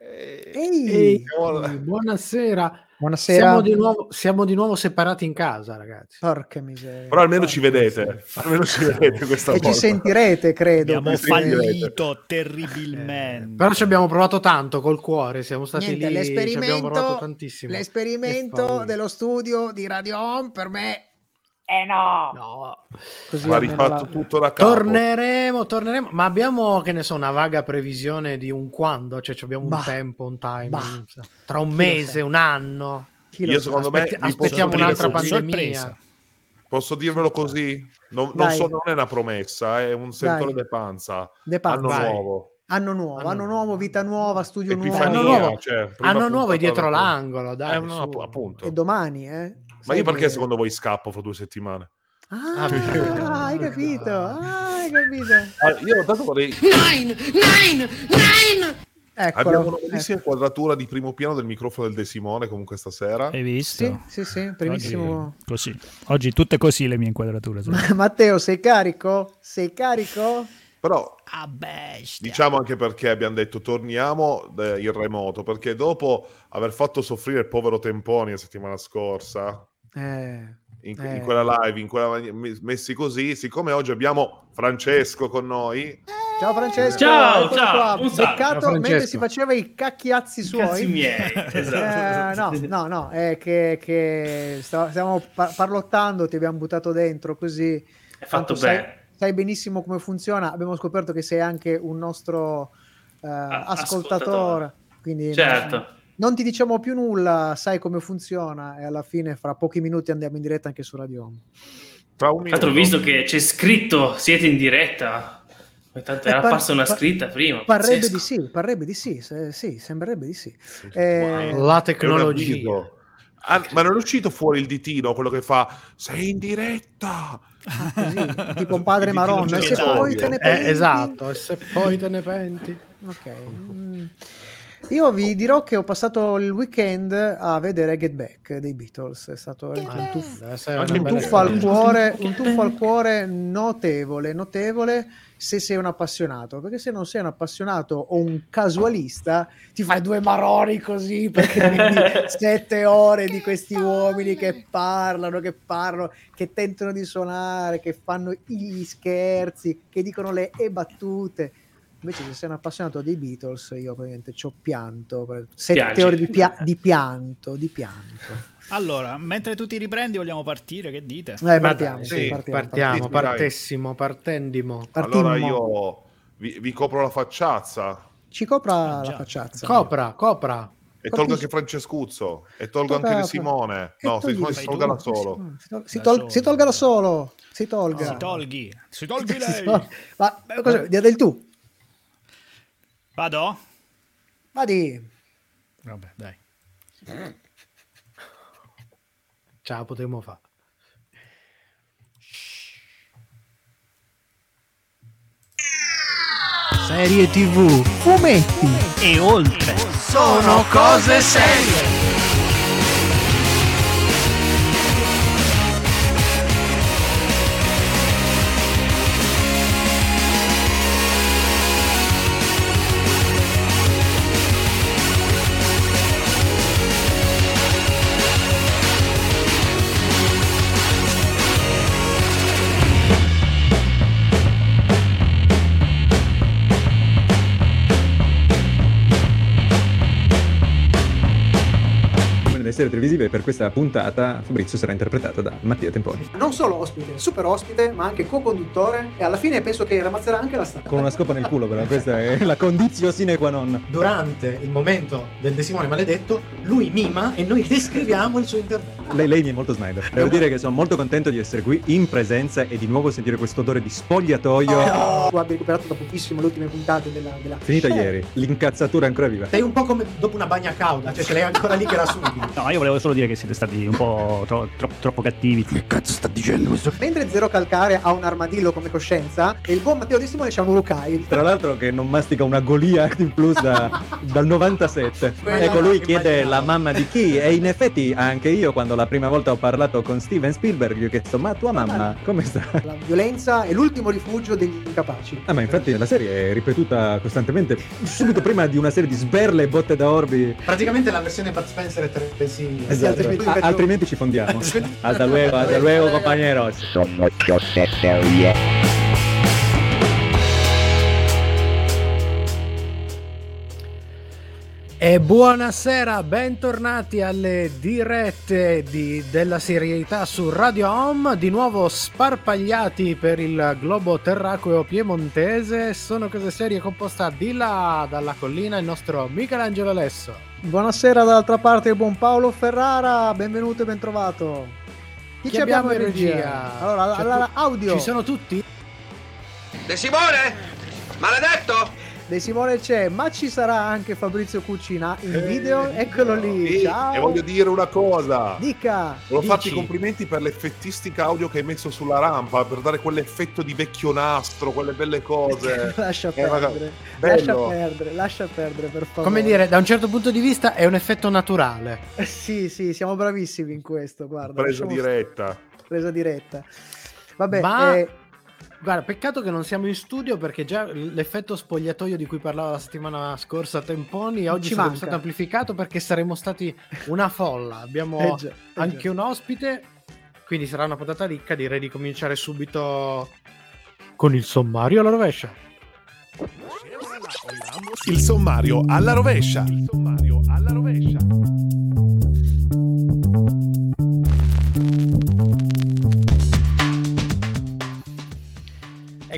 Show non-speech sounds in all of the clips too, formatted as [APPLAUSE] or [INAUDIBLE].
Ehi, Ehi, cavolo. buonasera. Buonasera. Siamo di, nuovo, siamo di nuovo separati in casa, ragazzi. Porca miseria. Però almeno ci vedete, miseria. almeno ci vedete questa E volta. ci sentirete, credo. Abbiamo fallito terribilmente. Però ci abbiamo provato tanto col cuore, siamo stati Niente, lì, ci abbiamo l'esperimento, provato tantissimo. L'esperimento dello studio di Radio Home per me No. così Va rifatto la- tutto da capo. Torneremo, torneremo, ma abbiamo, che ne so, una vaga previsione di un quando, cioè ci abbiamo un Bah. tempo, un time, Bah. tra un Chi mese, un anno. Chi Io secondo me Aspetti- posso aspettiamo un'altra pandemia. Sorpresa. Posso dirvelo così? Non, non so, non è una promessa, è un sentore de panza. De Panza. Anno Vai. nuovo. Anno nuovo, Anno anno nuovo. nuovo, vita nuova, studio Epifania, Anno nuovo. nuovo. cioè, Anno nuovo è dietro l'angolo, dai. Eh, no, appunto. E domani, eh? Ma io perché secondo voi scappo fra due settimane? Ah, Ah, hai [LAUGHS] capito? Ah, hai capito? Ah, io tanto vorrei... Eccolo. Abbiamo una bellissima inquadratura di primo piano del microfono del De Simone comunque stasera. Hai visto? Ecco. Sì, sì, sì, primissimo. Oggi, così. Oggi tutte così le mie inquadrature. sono. Ma- Matteo, sei carico? Sei carico? Però Ah, diciamo anche perché abbiamo detto torniamo eh, in remoto, perché dopo aver fatto soffrire il povero Temponi la settimana scorsa, Eh, in, Eh. in quella live, in quella messi così, siccome oggi abbiamo Francesco con noi, Ciao Francesco, Ciao, ciao, qua, un beccato Ciao, mentre si faceva i cacchiazzi suoi. Cazzi miei, esatto. Eh, no, no, no, è che, che stiamo pa- parlottando, ti abbiamo buttato dentro così. È fatto Tanto sai, bene. sai benissimo come funziona. Abbiamo scoperto che sei anche un nostro eh, ascoltatore. ascoltatore. Quindi Certo. Non ti diciamo più nulla, sai come funziona e alla fine fra pochi minuti andiamo in diretta anche su Radio Home. tra un ho minuto, visto che c'è scritto siete in diretta. Tanto Eh, era par- apparsa una par- scritta prima. Parrebbe di sì, parrebbe di sì, se- sì, sembrerebbe di sì. Eh, Wow. La tecnologia. Ah, ma non è uscito fuori il ditino, quello che fa sei in diretta. così, tipo un padre Il Maron, ditino e se poi te ne Eh, penti? esatto, e se poi te ne penti. Ok. Mm. Io vi dirò che ho passato il weekend a vedere Get Back dei Beatles, è stato un essere Anche una un tuffo al cuore, un tuffo al cuore notevole, notevole se sei un appassionato, perché se non sei un appassionato o un casualista ti fai due maroni così perché [LAUGHS] vedi sette ore di questi uomini che parlano, che parlano, che tentano di suonare, che fanno gli scherzi, che dicono le e battute. Invece, se sei un appassionato dei Beatles, io praticamente ci ho pianto per sette Piangi. ore di, pia- [LAUGHS] di pianto, di pianto. Allora, mentre tu ti riprendi, vogliamo partire. Che dite? Eh, partiamo, sì, sì, Partiamo, partiamo. Dai. partessimo, partendimo. Partimmo. Allora io vi, vi copro la facciazza Ci copra Ah, la facciazza. Copra, copra. e tolgo anche Francescuzzo e tolgo Tolga- anche Simone. No, Simone si tolga da solo. Si, tol- si Da tol- solo. si tolga da solo. Si tolga. Si tolghi. Si tolghi [LAUGHS] lei. Ma ma cosa? Dia del tu. Vado? Vadi. Vabbè, dai. Ciao, potremmo fare. Serie TV. Fumetti. E oltre. Sono cose serie. Serie televisive per questa puntata Fabrizio sarà interpretato da Mattia Temponi. Non solo ospite, super ospite, ma anche co-conduttore. E alla fine penso che ramazzerà anche la strada. Con una scopa nel culo, però questa è la condizio sine qua non. Durante il momento del De Simone maledetto, lui mima e noi descriviamo il suo intervento. Lei, lei mi è molto Snyder. Devo dire che sono molto contento di essere qui in presenza e di nuovo sentire questo odore di spogliatoio. Oh, tu abbia recuperato da pochissimo le ultime puntate della... della... Finita Eh, ieri, l'incazzatura è ancora viva. Sei un po' come dopo una bagna cauda, cioè ce l'hai ancora lì che la subi. No, no, io volevo solo dire che siete stati un po' tro- tro- troppo cattivi. Che cazzo sta dicendo questo? Mentre Zero Calcare ha un armadillo come coscienza, e il buon Matteo Di Simone c'ha un Urukai. Tra l'altro che non mastica una Golia [LAUGHS] in plus da, dal 97. Ecco, lui chiede immaginavo. la mamma di chi e in effetti anche io quando la prima volta ho parlato con Steven Spielberg gli ho chiesto ma tua mamma ah, come sta? La violenza è l'ultimo rifugio degli incapaci. Ah ma infatti la serie è ripetuta costantemente subito prima di una serie di sberle e botte da orbi. Praticamente la versione Bud Spencer è 3 sì. Esatto. Altrimenti, faccio... altrimenti, ci fondiamo. [LAUGHS] Hasta luego, hasta luego compañeros. Sono Giuseppe Uriel. E buonasera, bentornati alle dirette di, della serietà su Radio Home, di nuovo sparpagliati per il globo terraqueo piemontese. Sono cose serie composta di là dalla collina il nostro Michelangelo Alesso. Buonasera dall'altra parte il buon Paolo Ferrara, benvenuto e bentrovato. Chi, Chi ci abbiamo in abbiamo in regia? regia? Allora, C'è allora, audio. Ci sono tutti? De Simone? Maledetto! De Simone c'è, ma ci sarà anche Fabrizio Cucina in Eh, video. Eccolo lì. Sì, Ciao. E voglio dire una cosa. Dica. Volevo farti i complimenti per l'effettistica audio che hai messo sulla rampa, per dare quell'effetto di vecchio nastro, quelle belle cose. [LAUGHS] lascia Eh, perdere. Lascia perdere, lascia perdere per favore. Come dire, da un certo punto di vista è un effetto naturale. Eh, Sì, sì, siamo bravissimi in questo, guarda. Presa diretta. presa diretta. Vabbè, Ma- eh, Guarda, peccato che non siamo in studio perché già l'effetto spogliatoio di cui parlavo la settimana scorsa a Temponi oggi Ci sarebbe manca. stato amplificato perché saremmo stati una folla. Abbiamo [LAUGHS] eh già, eh anche già. un ospite, quindi sarà una puntata ricca. Direi di cominciare subito con il sommario alla rovescia. Il sommario alla rovescia. Il sommario alla rovescia.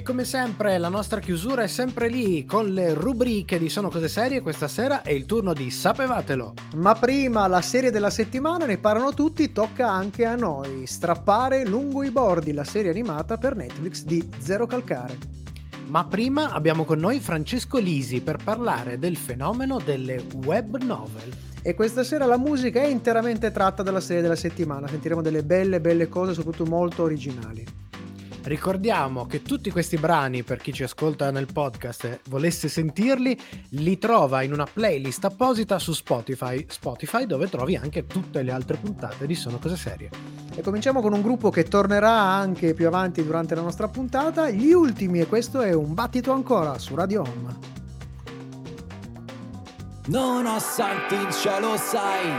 Come sempre la nostra chiusura è sempre lì con le rubriche di Sono cose serie. Questa sera è il turno di Sapevatelo. Ma prima la serie della settimana, ne parlano tutti, tocca anche a noi. Strappare lungo i bordi, la serie animata per Netflix di Zero Calcare. Ma prima abbiamo con noi Francesco Lisi per parlare del fenomeno delle web novel. E questa sera la musica è interamente tratta dalla serie della settimana. Sentiremo delle belle, belle cose, soprattutto molto originali. Ricordiamo che tutti questi brani, per chi ci ascolta nel podcast e volesse sentirli, li trova in una playlist apposita su Spotify, Spotify dove trovi anche tutte le altre puntate di Sono Cose Serie. E cominciamo con un gruppo che tornerà anche più avanti durante la nostra puntata, gli ultimi, e questo è un battito ancora su Radio Home. Non ho santi in cielo, sai.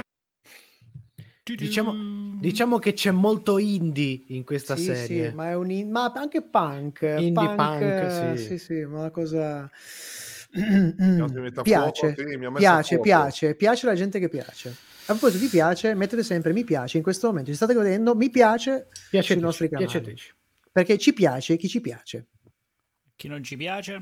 Diciamo, diciamo che c'è molto indie in questa sì, serie. sì, ma è un in- ma anche punk. Indie punk, eh, sì. sì, sì, ma una cosa... piace, [CLEARS THROAT] fuoco, piace, piace, piace alla gente che piace. A proposito di piace, mettete sempre mi piace in questo momento. Ci state vedendo? Mi piace sui Piaceteci, nostri canali. piaceteci. Perché ci piace chi ci piace. Chi non ci piace?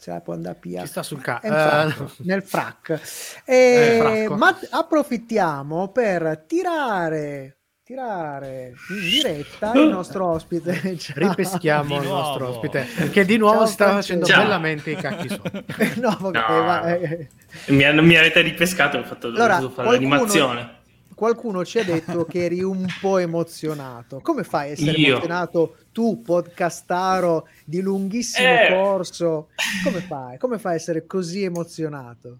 Se la può andare a Ci sta sul ca- Nel eh, frac, nel frac. [LAUGHS] Eh, E- fracco. ma approfittiamo per tirare, tirare in diretta il [LAUGHS] nostro ospite. Ciao. ripeschiamo il nostro ospite che di nuovo Ciao, sta Francesco. facendo Ciao. bellamente i cacchi [LAUGHS] suoi. no, No. va- eh, Mi, hanno- mi avete ripescato ho fatto Allora, fare qualcuno- l'animazione. Qualcuno ci ha detto che eri un po' emozionato. Come fai a essere Io? emozionato tu, podcastaro di lunghissimo Eh. corso? Come fai? Come fai a essere così emozionato?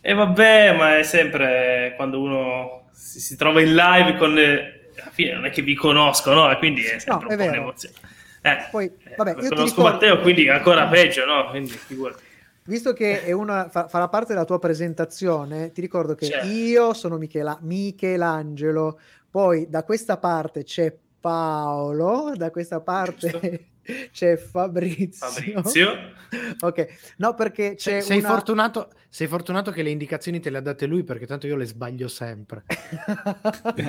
E vabbè, ma è sempre quando uno si, si trova in live con... le- Alla fine non è che vi conosco, no? E quindi è sempre No, è un po' un'emozione. Eh, Poi, vabbè, ti conosco ricordo- Matteo, quindi ancora peggio, no? Quindi figurati. Visto che è una, fa- farà parte della tua presentazione, ti ricordo che Certo. io sono Michela- Michelangelo, poi da questa parte c'è Paolo, da questa parte [LAUGHS] c'è Fabrizio. Fabrizio. ok, no perché c'è sei, una... fortunato, sei fortunato che le indicazioni te le ha date lui perché tanto io le sbaglio sempre.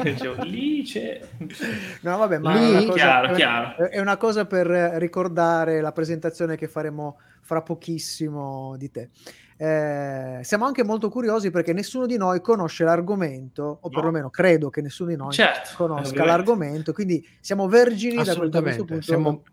Dicevo, [LAUGHS] lì c'è... no vabbè, ma Lì, è, una cosa, chiaro, è- chiaro. è una cosa per ricordare la presentazione che faremo fra pochissimo di te. Eh, siamo anche molto curiosi perché nessuno di noi conosce l'argomento, o No. perlomeno credo che nessuno di noi Certo, conosca ovviamente. l'argomento, quindi siamo vergini da, questo Assolutamente. punto Siamo,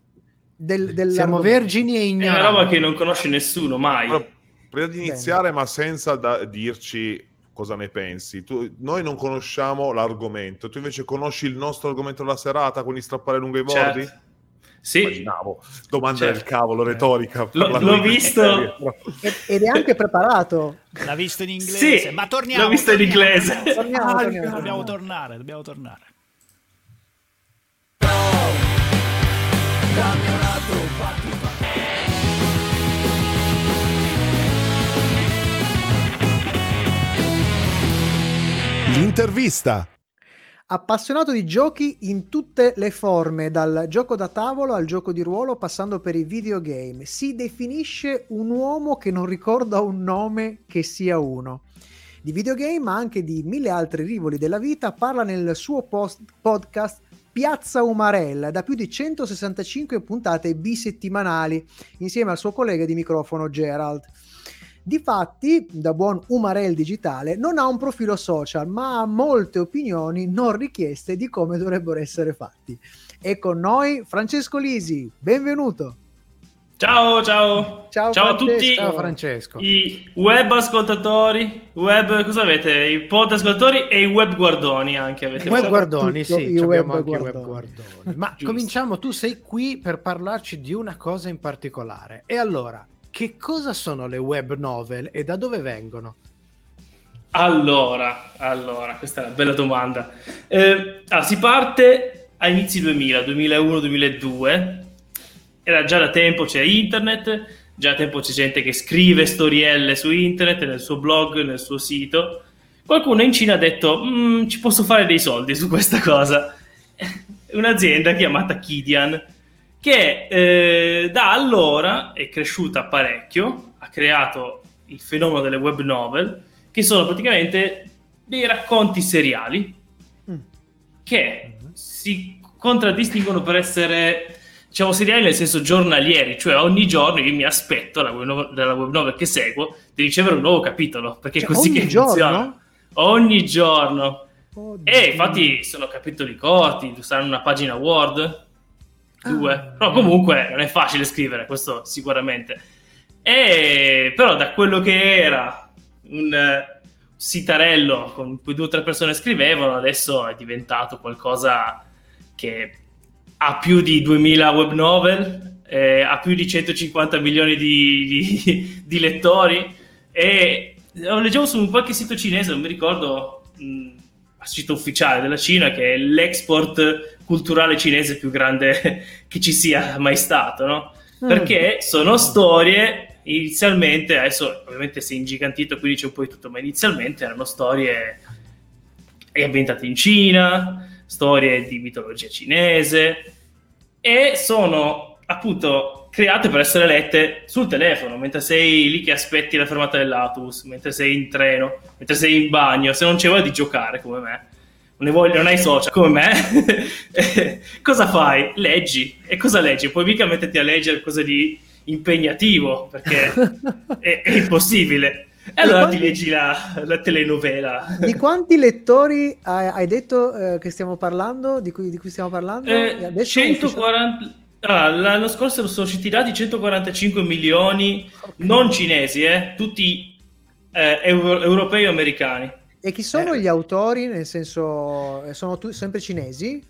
del, del siamo vergini e È ignoranti. una roba che non conosce nessuno mai. Però, prima di iniziare, ma senza da- dirci cosa ne pensi. Tu- noi non conosciamo l'argomento, tu invece conosci il nostro argomento della serata, quindi strappare lungo i bordi? Certo. Sì, Immaginavo. Domanda Certo. del cavolo, retorica. L'ho- parlando l'ho visto. Ed- è anche preparato. L'ha visto in inglese, Sì, ma torniamo. l'ho visto in torniamo. inglese. Torniamo, Ah, torniamo. Dobbiamo tornare, dobbiamo tornare. L'intervista. Appassionato di giochi in tutte le forme, dal gioco da tavolo al gioco di ruolo, passando per i videogame. Si definisce un uomo che non ricorda un nome che sia uno. Di videogame, ma anche di mille altri rivoli della vita, parla nel suo post- podcast Piazza Umarella, da più di 165 puntate bisettimanali, insieme al suo collega di microfono Gerald. Difatti, da buon Umarell digitale, non ha un profilo social, ma ha molte opinioni non richieste di come dovrebbero essere fatti. E con noi Francesco Lisi, benvenuto. Ciao, ciao. Ciao, a Francesco. tutti Ciao Francesco. i web ascoltatori, web, cosa avete? I pod ascoltatori e i web guardoni anche avete. Web guardoni, sì, i ci abbiamo web anche i web guardoni. guardoni. Ma cominciamo, tu sei qui per parlarci di una cosa in particolare. E allora, che cosa sono le web novel e da dove vengono? Allora, allora, questa è una bella domanda. Eh, ah, si parte a inizi 2000, 2001-2002. Era già da tempo, c'è internet, già da tempo c'è gente che scrive storielle su internet, nel suo blog, nel suo sito. Qualcuno in Cina ha detto, "Mm, ci posso fare dei soldi su questa cosa. [LAUGHS] Un'azienda chiamata Kidian, che eh, da allora è cresciuta parecchio, ha creato il fenomeno delle web novel, che sono praticamente dei racconti seriali Mm. che si contraddistinguono per essere diciamo seriali nel senso giornalieri, cioè ogni giorno io mi aspetto la web novel, dalla web novel che seguo di ricevere un nuovo capitolo, perché è Cioè, così ogni che giorno? funziona. Ogni giorno. Oddio. E infatti sono capitoli corti, saranno una pagina Word, due, Ah. però comunque non è facile scrivere, questo sicuramente. E però da quello che era un eh, sitarello con cui due o tre persone scrivevano, adesso è diventato qualcosa che ha più di 2000 web novel, eh, ha più di 150 milioni di, di- [LAUGHS] di lettori e lo leggevo su un qualche sito cinese, non mi ricordo mh, il sito ufficiale della Cina, che è l'export culturale cinese più grande [LAUGHS] che ci sia mai stato, no? Mm. Perché sono storie inizialmente, adesso ovviamente si è ingigantito, quindi c'è un po' di tutto, ma inizialmente erano storie ambientate in Cina, storie di mitologia cinese e sono appunto create per essere lette sul telefono, mentre sei lì che aspetti la fermata dell'autobus, mentre sei in treno, mentre sei in bagno, se non c'è voglia di giocare come me, ne voglio, non hai social come me, [LAUGHS] cosa fai? Leggi. E cosa leggi? Puoi mica metterti a leggere qualcosa di impegnativo, perché [LAUGHS] è, è impossibile. E allora ti leggi la, la telenovela. Di quanti lettori hai, hai detto eh, che stiamo parlando? Di cui, di cui stiamo parlando? Eh, E adesso 140 ah, l'anno scorso sono usciti dati 145 milioni non cinesi, eh, tutti eh, euro- europei o americani. E chi sono gli autori? Nel senso, eh, sono tu- sempre cinesi?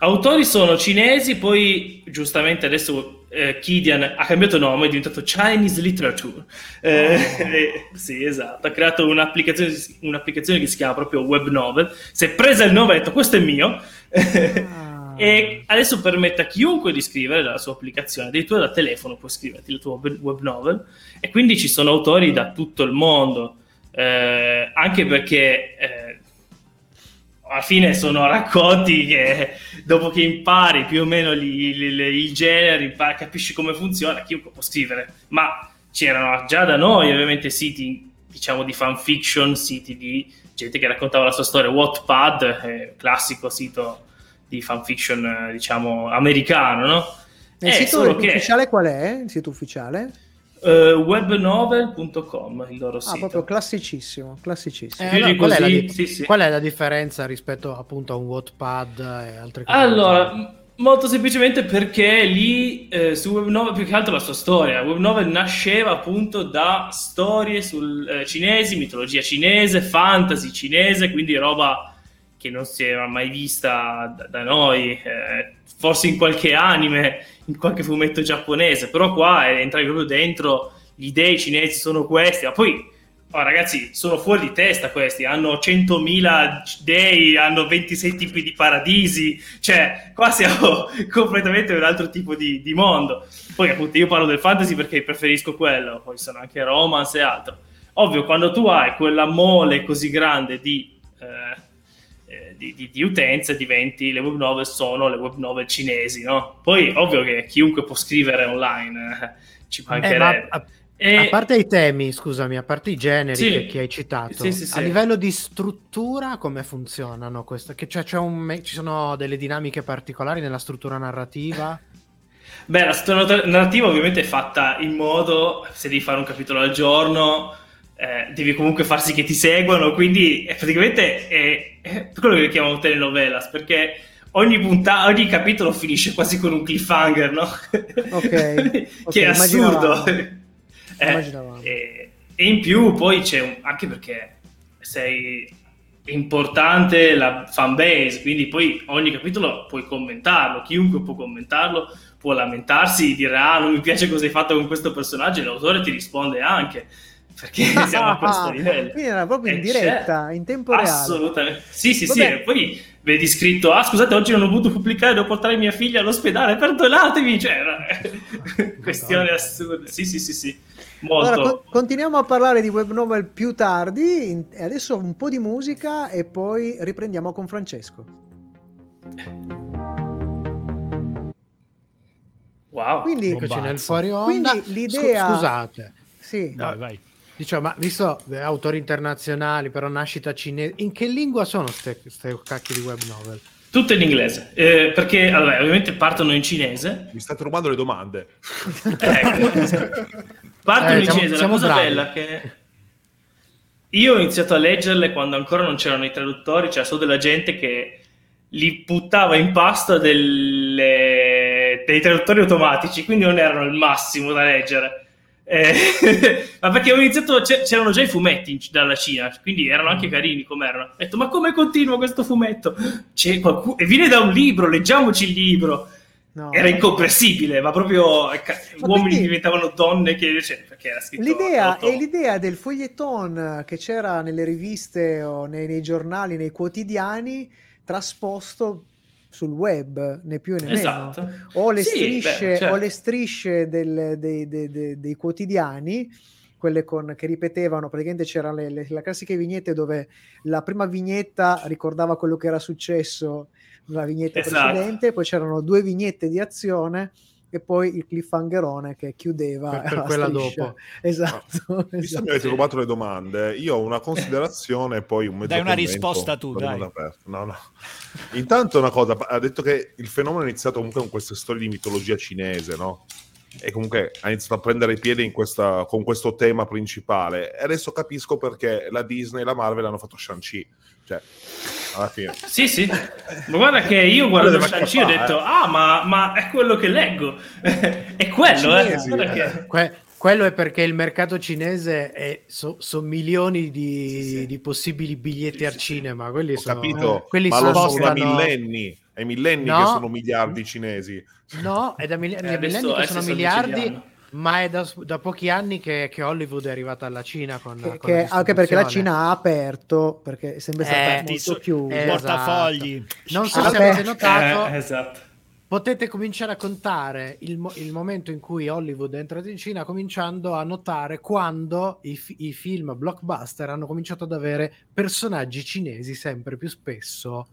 Autori sono cinesi, poi giustamente adesso eh, Kidian ha cambiato nome, è diventato Chinese Literature. Eh, [LAUGHS] eh, sì, esatto, ha creato un'applicazione, un'applicazione che si chiama proprio Web Novel. Si è presa il nome e ha detto questo è mio. Ah. [LAUGHS] e adesso permette a chiunque di scrivere la sua applicazione, addirittura da telefono puoi scriverti la tua web novel e quindi ci sono autori da tutto il mondo, eh, anche perché eh, alla fine sono racconti che dopo che impari più o meno il genere, impari- capisci come funziona, chiunque può scrivere, ma c'erano già da noi ovviamente siti diciamo di fanfiction, siti di gente che raccontava la sua storia, Wattpad, eh, classico sito di fanfiction eh, diciamo americano, no? Il Eh, sito solo che ufficiale qual è? Il sito ufficiale? Eh, webnovel.com il loro Ah, sito. proprio classicissimo, classicissimo. Eh, allora, qual, è la così, di- sì, sì. qual è la differenza rispetto appunto a un Wattpad e altre cose? Allora, Molto semplicemente perché lì eh, su Web Novel, più che altro la sua storia, Web Novel nasceva appunto da storie sul, eh, cinesi, mitologia cinese, fantasy cinese, quindi roba che non si era mai vista da, da noi, eh, forse in qualche anime, qualche fumetto giapponese, però qua entravi proprio dentro, gli dei cinesi sono questi, ma poi Oh, ragazzi, sono fuori di testa questi, hanno 100.000 dei, hanno 26 tipi di paradisi, cioè qua siamo [LAUGHS] completamente un altro tipo di, di, mondo. Poi appunto io parlo del fantasy perché preferisco quello, poi sono anche romance e altro. Ovvio, quando tu hai quella mole così grande di, eh, eh di, di, di utenze, diventi, le web novel sono le web novel cinesi, no? Poi ovvio che chiunque può scrivere online, eh, ci mancherebbe. Eh, ma, e... A parte i temi, scusami, a parte i generi sì. che, che, hai citato, sì, sì, a livello di struttura come funzionano queste? Che cioè, un, ci sono delle dinamiche particolari nella struttura narrativa? Beh, la struttura narrativa ovviamente è fatta in modo, se devi fare un capitolo al giorno, eh, devi comunque far sì che ti seguano, quindi è praticamente è, è quello che chiamano telenovelas, perché ogni, punta- ogni capitolo finisce quasi con un cliffhanger, no? Ok. [LAUGHS] che okay, è assurdo. Eh, e, e, in più poi c'è un, anche perché sei importante la fan base, quindi poi ogni capitolo puoi commentarlo, chiunque può commentarlo, può lamentarsi, dire ah non mi piace cosa hai fatto con questo personaggio e l'autore ti risponde anche perché [LAUGHS] siamo a questo livello. Quindi era proprio in diretta, certo, in tempo reale. Assolutamente. Sì, sì, Vabbè. sì. E poi vedi scritto, ah scusate, oggi non ho potuto pubblicare, devo portare mia figlia all'ospedale, perdonatemi. Cioè, [LAUGHS] questione assurda. Sì, sì, sì, sì. Molto. Allora, co- continuiamo a parlare di web novel più tardi. In- adesso un po' di musica e poi riprendiamo con Francesco. Wow, quindi, nel fuori onda. Quindi l'idea... Scusate. Sì. Vai, vai. Diciamo, ma visto eh, autori internazionali, però nascita cinese, in che lingua sono queste cacchie di web novel? Tutto in inglese, eh, perché allora, ovviamente partono in cinese. Mi state rubando le domande. [LAUGHS] Ecco. partono eh, in siamo, cinese, siamo la cosa bravi. bella che io ho iniziato a leggerle quando ancora non c'erano i traduttori, c'era solo della gente che li buttava in pasta delle... dei traduttori automatici, quindi non erano il massimo da leggere. Eh, [LAUGHS] ma perché ho iniziato, c'erano già i fumetti dalla Cina, quindi erano anche carini come erano. Ho detto, ma come continua questo fumetto? C'è qualcuno... E viene da un libro, leggiamoci il libro. No, era incomprensibile, ma proprio ma uomini quindi... diventavano donne che cioè, perché era scritto l'idea è l'idea del foglietton che c'era nelle riviste o nei, nei giornali, nei quotidiani, trasposto sul web, né più né meno. Esatto. O le sì, strisce, beh, certo. o le strisce del, dei, dei, dei, dei, quotidiani, quelle con, che ripetevano, praticamente c'erano le, le, le classiche vignette dove la prima vignetta ricordava quello che era successo nella vignetta esatto. precedente, poi c'erano due vignette di azione e poi il cliffhangerone che chiudeva per, per [LAUGHS] quella striscia. dopo esatto, no. esatto. visto che avete rubato le domande io ho una considerazione e poi un mezzo dai una risposta tu dai no, no. intanto una cosa ha detto che il fenomeno è iniziato comunque con queste storie di mitologia cinese no? E comunque ha iniziato a prendere piede questa, con questo tema principale e adesso capisco perché la Disney e la Marvel hanno fatto Shang-Chi cioè alla fine. Sì, sì. Ma guarda che io guardo Shang-Chi e ho detto, ah, ma, ma, è quello che leggo. [LAUGHS] è quello, eh. Perché... Que- quello è perché il mercato cinese è, so, sono milioni di, sì, sì. di, possibili biglietti al cinema. Quelli Ho sono, capito, quelli ma lo sono da millenni. È millenni no, che sono miliardi cinesi. No, è da mille- eh, millenni che sono miliardi ma è da, da pochi anni che, che, Hollywood è arrivata alla Cina con, che, con che anche perché la Cina ha aperto perché è sempre stata eh, molto so, chiusa eh, portafogli. non so se avete notato eh, esatto. potete cominciare a contare il, il, momento in cui Hollywood è entrato in Cina cominciando a notare quando i, i film blockbuster hanno cominciato ad avere personaggi cinesi sempre più spesso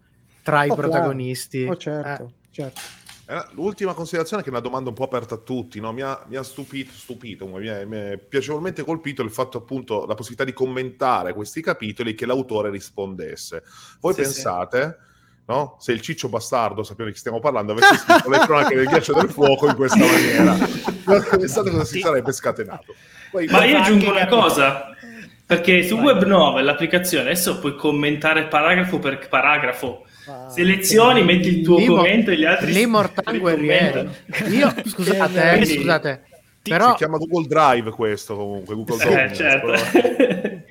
tra oh, i protagonisti oh, certo, eh. certo. Eh, l'ultima considerazione che è una domanda un po' aperta a tutti, no? mi, ha, mi, ha, stupito, stupito mi, è, mi, è, piacevolmente colpito il fatto appunto la possibilità di commentare questi capitoli che l'autore rispondesse. Voi sì, pensate, sì. No? se il ciccio bastardo, sappiamo di chi stiamo parlando, avesse scritto le cronache del ghiaccio del fuoco in questa maniera, pensate cosa si sarebbe scatenato. Poi, Ma io aggiungo una cosa, perché su Web 9 l'applicazione adesso puoi commentare paragrafo per paragrafo Ah, Selezioni, che- metti il tuo Lì commento e gli altri lì Mortan Guerrieri. [LAUGHS] Io, scusate, eh, scusate, Si però, chiama Google Drive questo comunque, Google Eh, Documents, certo. [LAUGHS]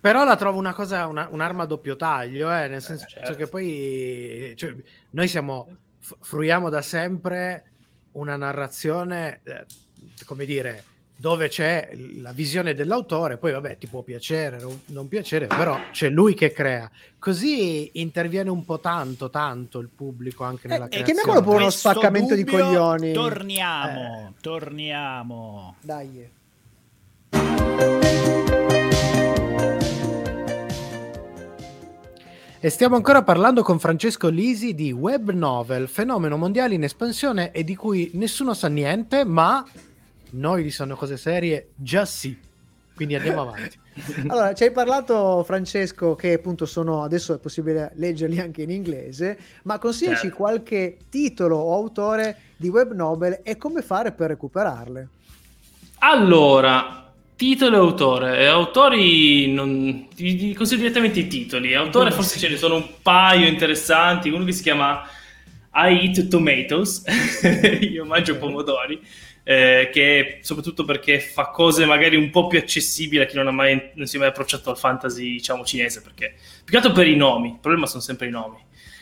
però- la trovo una cosa, una- un'arma a doppio taglio, eh, nel senso certo. che poi cioè, noi siamo, fruiamo da sempre una narrazione, eh, come dire, dove c'è la visione dell'autore, poi vabbè ti può piacere, non, non piacere, però c'è lui che crea. Così interviene un po' tanto, tanto il pubblico anche nella Eh, creazione. chiamiamolo pure uno Questo spaccamento di coglioni. Torniamo, torniamo. Dai. E stiamo ancora parlando con Francesco Lisi di web novel, fenomeno mondiale in espansione e di cui nessuno sa niente, ma noi di Sono Cose Serie già sì. Quindi andiamo avanti. [LAUGHS] Allora, ci hai parlato, Francesco, che appunto sono adesso è possibile leggerli anche in inglese, ma consigliaci Certo. qualche titolo o autore di web novel e come fare per recuperarle. Allora, titolo e autore. Eh, Autori, non... ti, ti consiglio direttamente i titoli. Autore forse ce ne sono un paio interessanti. Uno che si chiama I Eat Tomatoes, [LAUGHS] io mangio pomodori, eh, che soprattutto perché fa cose magari un po' più accessibili a chi non, ha mai, non si è mai approcciato al fantasy, diciamo, cinese, perché più che altro per i nomi, il problema sono sempre i nomi.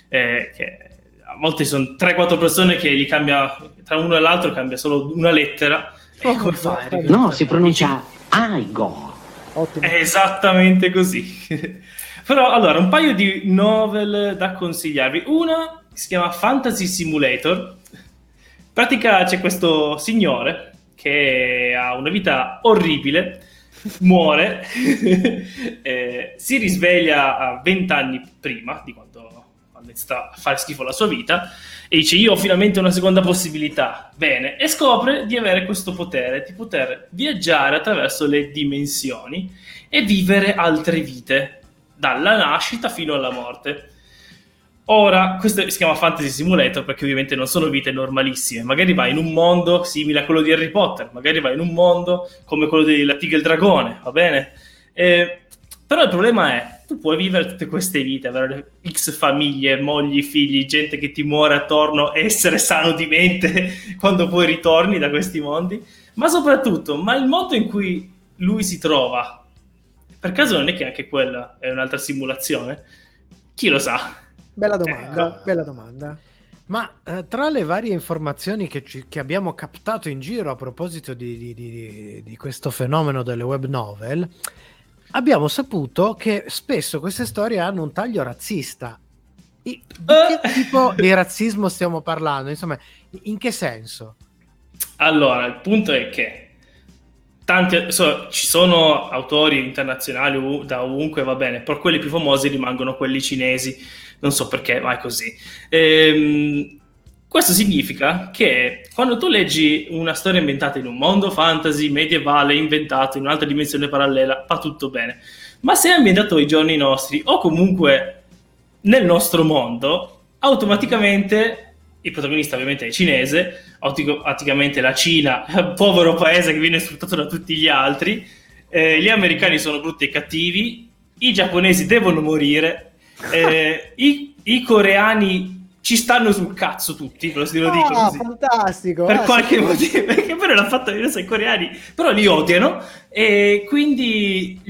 eh, che a volte sono 3-4 persone che gli cambia, tra uno e l'altro cambia solo una lettera. E come fai? No, si pronuncia Aigo. Ottimo. È esattamente così. [LAUGHS] Però allora, un paio di novel da consigliarvi. Una si chiama Fantasy Simulator. Pratica c'è questo signore che ha una vita orribile, muore, [LAUGHS] eh, si risveglia a 20 anni prima di quando, quando sta a fare schifo la sua vita e dice io ho finalmente una seconda possibilità. Bene, e scopre di avere questo potere, di poter viaggiare attraverso le dimensioni e vivere altre vite, dalla nascita fino alla morte. Ora, questo si chiama Fantasy Simulator perché ovviamente non sono vite normalissime. Magari vai in un mondo simile a quello di Harry Potter, magari vai in un mondo come quello della Tigre e il Dragone, va bene? Eh, però il problema è, tu puoi vivere tutte queste vite, avere X famiglie, mogli, figli, gente che ti muore attorno, essere sano di mente [LAUGHS] quando poi ritorni da questi mondi, ma soprattutto, ma il mondo in cui lui si trova, per caso non è che anche quella è un'altra simulazione? Chi lo sa? Bella domanda, Ecco. bella domanda. Ma eh, tra le varie informazioni che, ci- che abbiamo captato in giro a proposito di, di- di- di questo fenomeno delle web novel, abbiamo saputo che spesso queste storie hanno un taglio razzista. I- di che tipo di razzismo stiamo parlando? Insomma, in che senso? Allora, il punto è che tanti, so, ci sono autori internazionali da ovunque, va bene, però quelli più famosi rimangono quelli cinesi, non so perché, ma è così. Ehm, questo significa che quando tu leggi una storia ambientata in un mondo fantasy medievale inventato in un'altra dimensione parallela, va tutto bene. Ma se è ambientato ai giorni nostri o comunque nel nostro mondo, automaticamente il protagonista ovviamente è cinese, automaticamente la Cina, [LAUGHS] povero paese che viene sfruttato da tutti gli altri, eh, gli americani sono brutti e cattivi, i giapponesi devono morire, eh, i, i coreani ci stanno sul cazzo tutti, lo lo dico Ah, così fantastico. per ah, qualche sì. motivo, [LAUGHS] perché però l'ha fatto vedere i coreani, però li odiano e quindi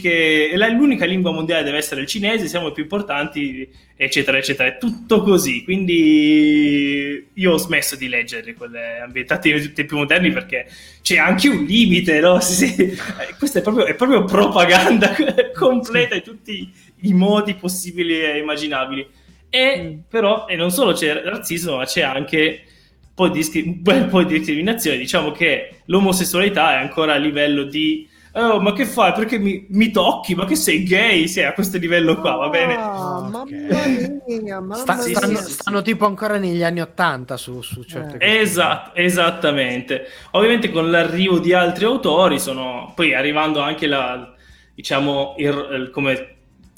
che, la- l'unica lingua mondiale deve essere il cinese, siamo i più importanti, eccetera, eccetera. È tutto così, quindi io ho smesso di leggere quelle ambientate nei tempi moderni perché c'è anche un limite, no? [LAUGHS] Sì, sì. Eh, Questa è proprio, è proprio propaganda [LAUGHS] completa in tutti i modi possibili e immaginabili. E però, e non solo c'è razzismo, ma c'è anche un, po' di discri- un bel po' di discriminazione. Diciamo che l'omosessualità è ancora a livello di oh, ma che fai? Perché mi, mi tocchi? Ma che sei gay? Sei a questo livello qua, va bene? Ah, mamma [LAUGHS] mia, mamma Sta- mia. stanno, stanno tipo ancora negli anni Ottanta su, su certe cose. Esatto, esattamente. Ovviamente con l'arrivo di altri autori sono poi arrivando anche la diciamo il- come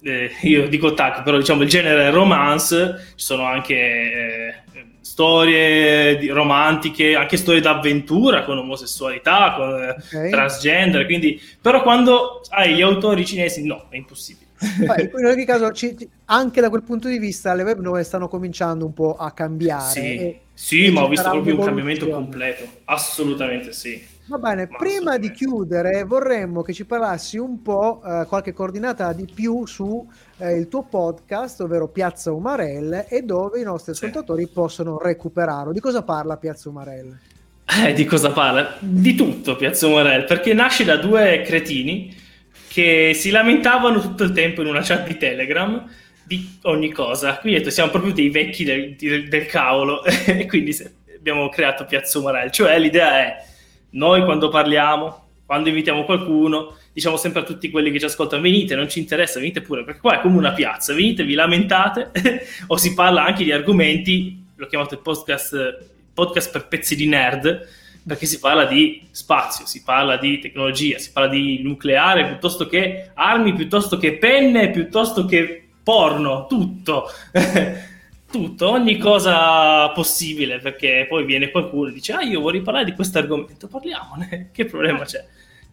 eh, io dico tag, però diciamo il genere romance, ci sono anche eh, storie romantiche, anche storie d'avventura con omosessualità, con eh, Ok. transgender, quindi però quando hai gli autori cinesi no, è impossibile. Beh, in ogni caso, anche da quel punto di vista, le web novel stanno cominciando un po' a cambiare. Sì, sì ma ho visto proprio un cambiamento completo. Assolutamente sì. Va bene, Ma prima di chiudere vorremmo che ci parlassi un po', eh, qualche coordinata di più su eh, il tuo podcast, ovvero Piazza Umarell, e dove i nostri ascoltatori possono recuperarlo. Di cosa parla Piazza Umarell? Eh, di cosa parla? Di tutto Piazza Morel, perché nasce da due cretini che si lamentavano tutto il tempo in una chat di Telegram di ogni cosa. Quindi detto, siamo proprio dei vecchi del, del- del cavolo [LAUGHS] e quindi abbiamo creato Piazza Morel. Cioè l'idea è, noi quando parliamo, quando invitiamo qualcuno, diciamo sempre a tutti quelli che ci ascoltano, venite, non ci interessa, venite pure, perché qua è come una piazza, venite, vi lamentate [LAUGHS] o si parla anche di argomenti, l'ho chiamato il podcast, podcast per pezzi di nerd, perché si parla di spazio, si parla di tecnologia, si parla di nucleare piuttosto che armi, piuttosto che penne, piuttosto che porno, tutto. [LAUGHS] tutto, ogni cosa possibile, perché poi viene qualcuno e dice ah io vorrei parlare di questo argomento, parliamone, [LAUGHS] che problema c'è?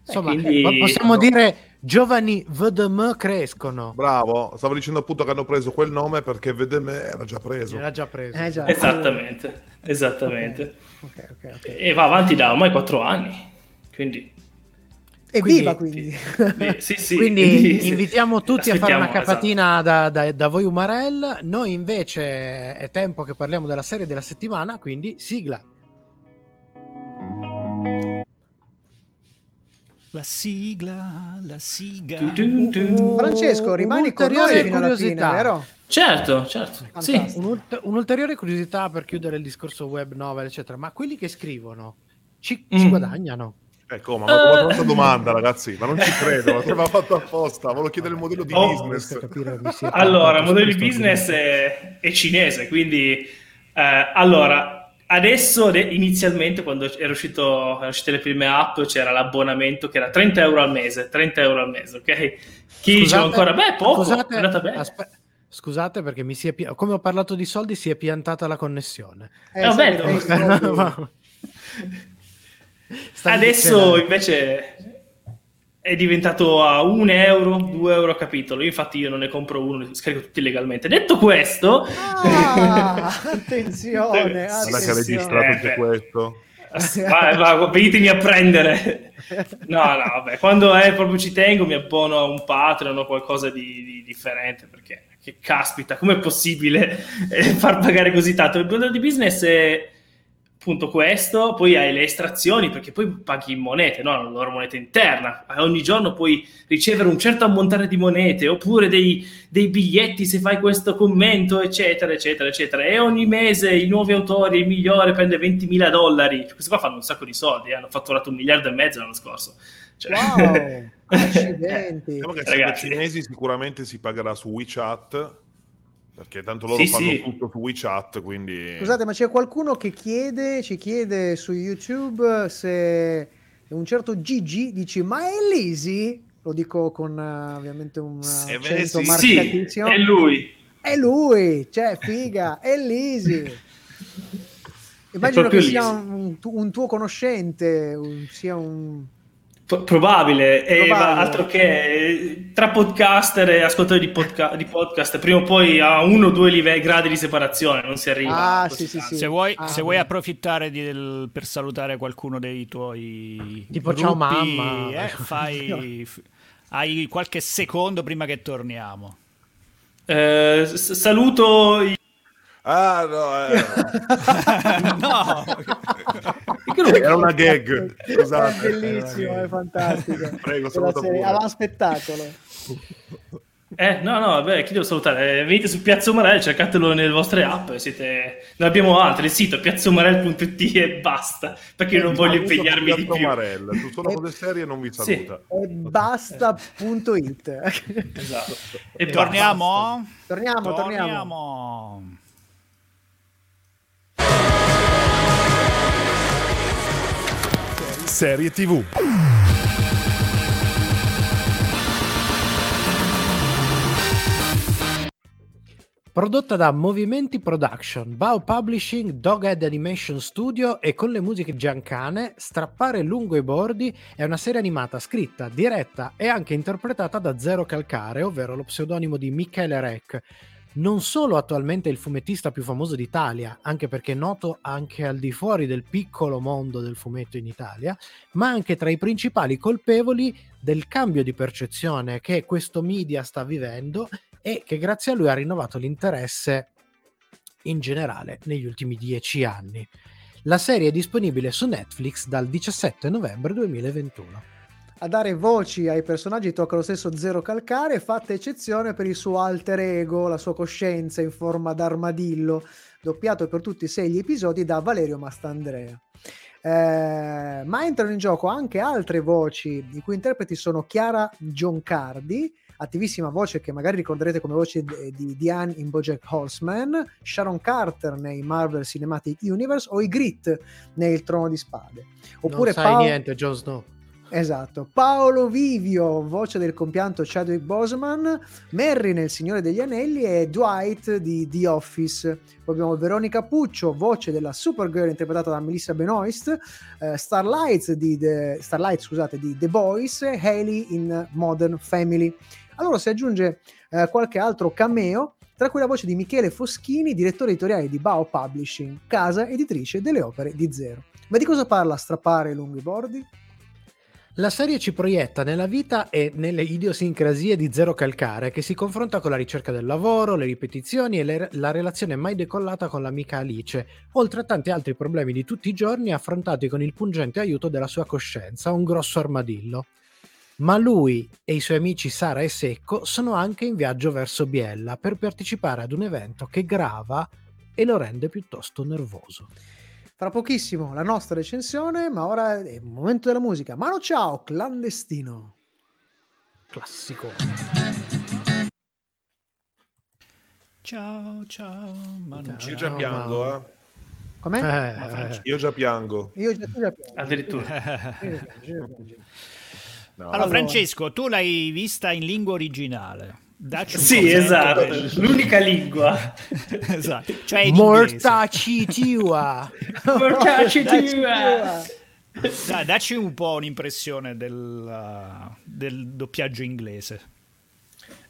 Insomma, Eh, quindi- po- possiamo dire giovani VDM crescono. Bravo, stavo dicendo appunto che hanno preso quel nome perché VDM era già preso. Era già preso. Eh, già. Esattamente, esattamente. Ok, ok, ok. E va avanti da ormai quattro anni, quindi... Evviva quindi! eh, [LAUGHS] sì, sì, Quindi invitiamo tutti a fare una aspettiamo, capatina da, da- da voi Umarell. Noi invece è tempo che parliamo della serie della settimana, quindi sigla. La sigla, la sigla. Francesco, rimani con noi fino alla curiosità. fine, vero? Certo, certo. Sì. Un'ult- un'ulteriore curiosità per chiudere il discorso web novel, eccetera. Ma quelli che scrivono ci, ci Mm. guadagnano? Ecco, ma, ma come Eh. questa domanda, ragazzi? Ma non ci credo, ma te l'aveva fatto apposta. Volevo chiedere il modello di Oh. business. Allora, il modello di business è, è cinese, quindi eh, allora, adesso de- inizialmente quando era uscito, erano uscite le prime app c'era l'abbonamento che era 30 euro al mese, 30 euro al mese, ok? Chi diceva ancora, beh, poco, scusate, è andata bene. aspe- scusate perché mi si è pi- come ho parlato di soldi si è piantata la connessione. Eh, Eh, vabbè, [LAUGHS] che no. dei soldi. Stavi Adesso dicendo- invece è diventato a 1 euro, 2 euro a capitolo. Infatti io non ne compro uno, li scarico tutti legalmente. Detto questo, Ah, [LAUGHS] attenzione, Guarda che ha registrato Eh, anche beh. questo. [LAUGHS] vai, vai, venitemi a prendere. No, no, vabbè, quando è proprio ci tengo mi abbono a un Patreon o qualcosa di, di differente perché che caspita, com'è possibile eh, far pagare così tanto? Il modello di business è appunto questo, poi hai le estrazioni perché poi paghi in monete, no? la loro moneta interna. Ogni giorno puoi ricevere un certo ammontare di monete oppure dei, dei biglietti se fai questo commento, eccetera, eccetera, eccetera. E ogni mese i nuovi autori, il migliore, prende 20.000 dollari. Questi qua fanno un sacco di soldi, eh, hanno fatturato un miliardo e mezzo l'anno scorso. Cioè- Wow, [LAUGHS] accidenti. Diciamo che Ragazzi. Ragazzi. cinesi sicuramente si pagherà su WeChat perché tanto loro Sì, fanno sì. tutto su WeChat, quindi Scusate, ma c'è qualcuno che chiede, ci chiede su YouTube se un certo Gigi dice ma è Lisi? Lo dico con eh, ovviamente un beh, accento sì. Sì, marcatissimo. è lui. È lui, cioè figa, [LAUGHS] è Lisi. Immagino proprio che sia un, un tuo conoscente, un- sia un... Pro- probabile, e Probabile. ma altro che eh, tra podcaster e ascoltatori di, podca- di podcast, prima o poi a uno o due live- gradi di separazione, non si arriva. Ah, a così sì, sì, sì. Se vuoi, Ah, se vuoi approfittare di- del- per salutare qualcuno dei tuoi Tipo, ciao, gruppi, mamma. eh, [LAUGHS] fai, f- hai qualche secondo prima che torniamo. Eh, s- saluto i- Ah, no, eh. no, [LAUGHS] [LAUGHS] [LAUGHS] era una gag. Scusate. È bellissimo, è fantastico. [LAUGHS] Prego, saluta pure. Alla spettacolo. Eh, no, no, vabbè, chi devo salutare? Eh, venite su Piazza Umarell, cercatelo nelle vostre app, siete... Ne abbiamo altri, il sito piazzomarell.it [LAUGHS] e basta, perché io non voglio Saluto impegnarmi di Piazza più. Marella, tu solo cose serie non vi Sì. saluta. E basta.it. Esatto. E torniamo? torniamo, torniamo. Torniamo. Serie TV. Prodotta da Movimenti Production, Bao Publishing, Doghead Animation Studio e con le musiche giancane, Strappare lungo i bordi è una serie animata scritta, diretta e anche interpretata da Zero Calcare, ovvero lo pseudonimo di Michele Rec. Non solo attualmente il fumettista più famoso d'Italia, anche perché è noto anche al di fuori del piccolo mondo del fumetto in Italia, ma anche tra i principali colpevoli del cambio di percezione che questo media sta vivendo e che grazie a lui ha rinnovato l'interesse in generale negli ultimi dieci anni. La serie è disponibile su Netflix dal 17 novembre 2021. A dare voci ai personaggi tocca lo stesso Zero Calcare, fatta eccezione per il suo alter ego, la sua coscienza in forma d'armadillo, doppiato per tutti e sei gli episodi da Valerio Mastandrea. Eh, ma entrano in gioco anche altre voci, i cui interpreti sono Chiara Giancardi, attivissima voce che magari ricorderete come voce di, di Diane in Bojack Horseman, Sharon Carter nei Marvel Cinematic Universe o i Grit nel Trono di Spade. Oppure non sai Paolo... niente, Jon Snow. Esatto, Paolo Vivio, voce del compianto Chadwick Boseman, Merry nel Signore degli Anelli e Dwight di The Office. Poi abbiamo Veronica Puccio, voce della Supergirl interpretata da Melissa Benoist, eh, Starlight, di The, Starlight scusate, di The Boys e Haley in Modern Family. Allora si aggiunge eh, qualche altro cameo, tra cui la voce di Michele Foschini, direttore editoriale di Bao Publishing, casa editrice delle opere di Zero. Ma di cosa parla Strappare lunghi bordi? La serie ci proietta nella vita e nelle idiosincrasie di Zero Calcare, che si confronta con la ricerca del lavoro, le ripetizioni e le, la relazione mai decollata con l'amica Alice, oltre a tanti altri problemi di tutti i giorni affrontati con il pungente aiuto della sua coscienza, un grosso armadillo. Ma lui e i suoi amici Sara e Secco sono anche in viaggio verso Biella per partecipare ad un evento che grava e lo rende piuttosto nervoso. Tra pochissimo la nostra recensione, ma ora è il momento della musica. Mano ciao, clandestino. Classico. Ciao, ciao, Mano Io già piango, eh. Com'è? Eh, io già piango. Io già, già piango. Addirittura. No. Allora, Francesco, tu l'hai vista in lingua originale. Dacci sì, esatto, l'unica lingua. [LAUGHS] esatto. Cioè Mortaci tua. [LAUGHS] Mortaci tua. Dai, dacci un po' un'impressione del, del doppiaggio inglese.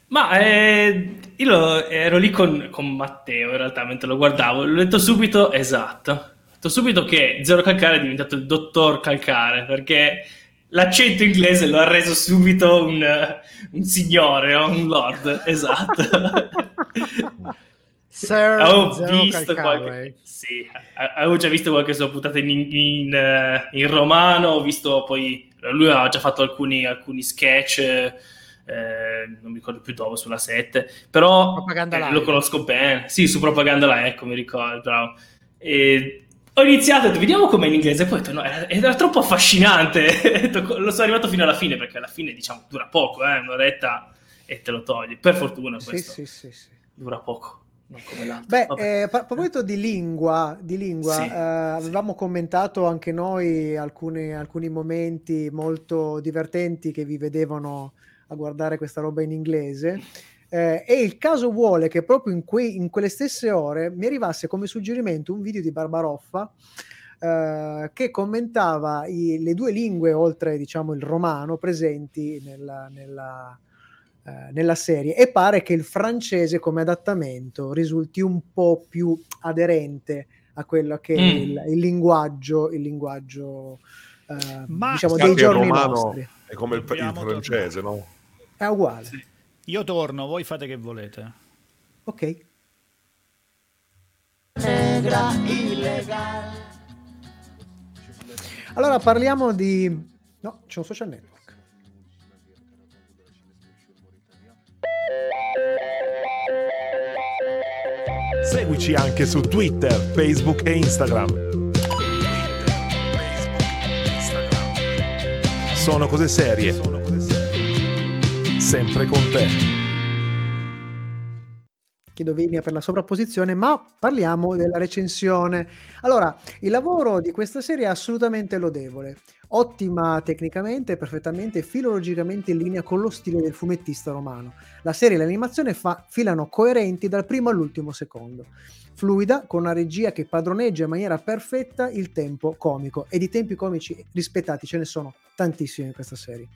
Ma eh, io ero lì con, con, Matteo in realtà mentre lo guardavo, l'ho detto subito esatto. Ho detto subito che Zero Calcare è diventato il dottor Calcare perché l'accento inglese lo ha reso subito un, un signore, un lord, [LAUGHS] esatto. Sir avevo visto qualche... Sì, avevo già visto qualche sua puntata in, in, eh, in, romano, ho visto poi... Lui aveva già fatto alcuni, alcuni sketch, eh, non mi ricordo più dove, sulla 7, però eh, lo conosco bene. Sì, su Propaganda Live, ecco, mi ricordo, bravo. E ho iniziato, vediamo com'è in inglese, poi ho detto, no, era, era troppo affascinante. [LAUGHS] lo sono arrivato fino alla fine, perché alla fine, diciamo, dura poco, eh, un'oretta e te lo togli. Per fortuna questo sì, sì, sì, dura poco. Beh, eh, a proposito di lingua, di lingua sì. eh, avevamo commentato anche noi alcuni, alcuni momenti molto divertenti che vi vedevano a guardare questa roba in inglese. Eh, e il caso vuole che proprio in, que- in, quelle stesse ore mi arrivasse come suggerimento un video di Barbaroffa eh, che commentava i, le due lingue oltre diciamo il romano presenti nella, nella, eh, nella, serie e pare che il francese come adattamento risulti un po' più aderente a quello che mm. è il, il, linguaggio, il linguaggio eh, Ma diciamo, dei giorni nostri. È come il, il francese, no? È uguale. Sì. Io torno, voi fate che volete. Ok. Negra illegale. Allora parliamo di... No, c'è un social network. Seguici anche su Twitter, Facebook e Instagram. Sono cose serie sempre con te. chiedo venia per la sovrapposizione, ma parliamo della recensione. Allora, il lavoro di questa serie è assolutamente lodevole, ottima tecnicamente, perfettamente filologicamente in linea con lo stile del fumettista romano. La serie e l'animazione fa- filano coerenti dal primo all'ultimo secondo. Fluida, con una regia che padroneggia in maniera perfetta il tempo comico e di tempi comici rispettati ce ne sono tantissimi in questa serie.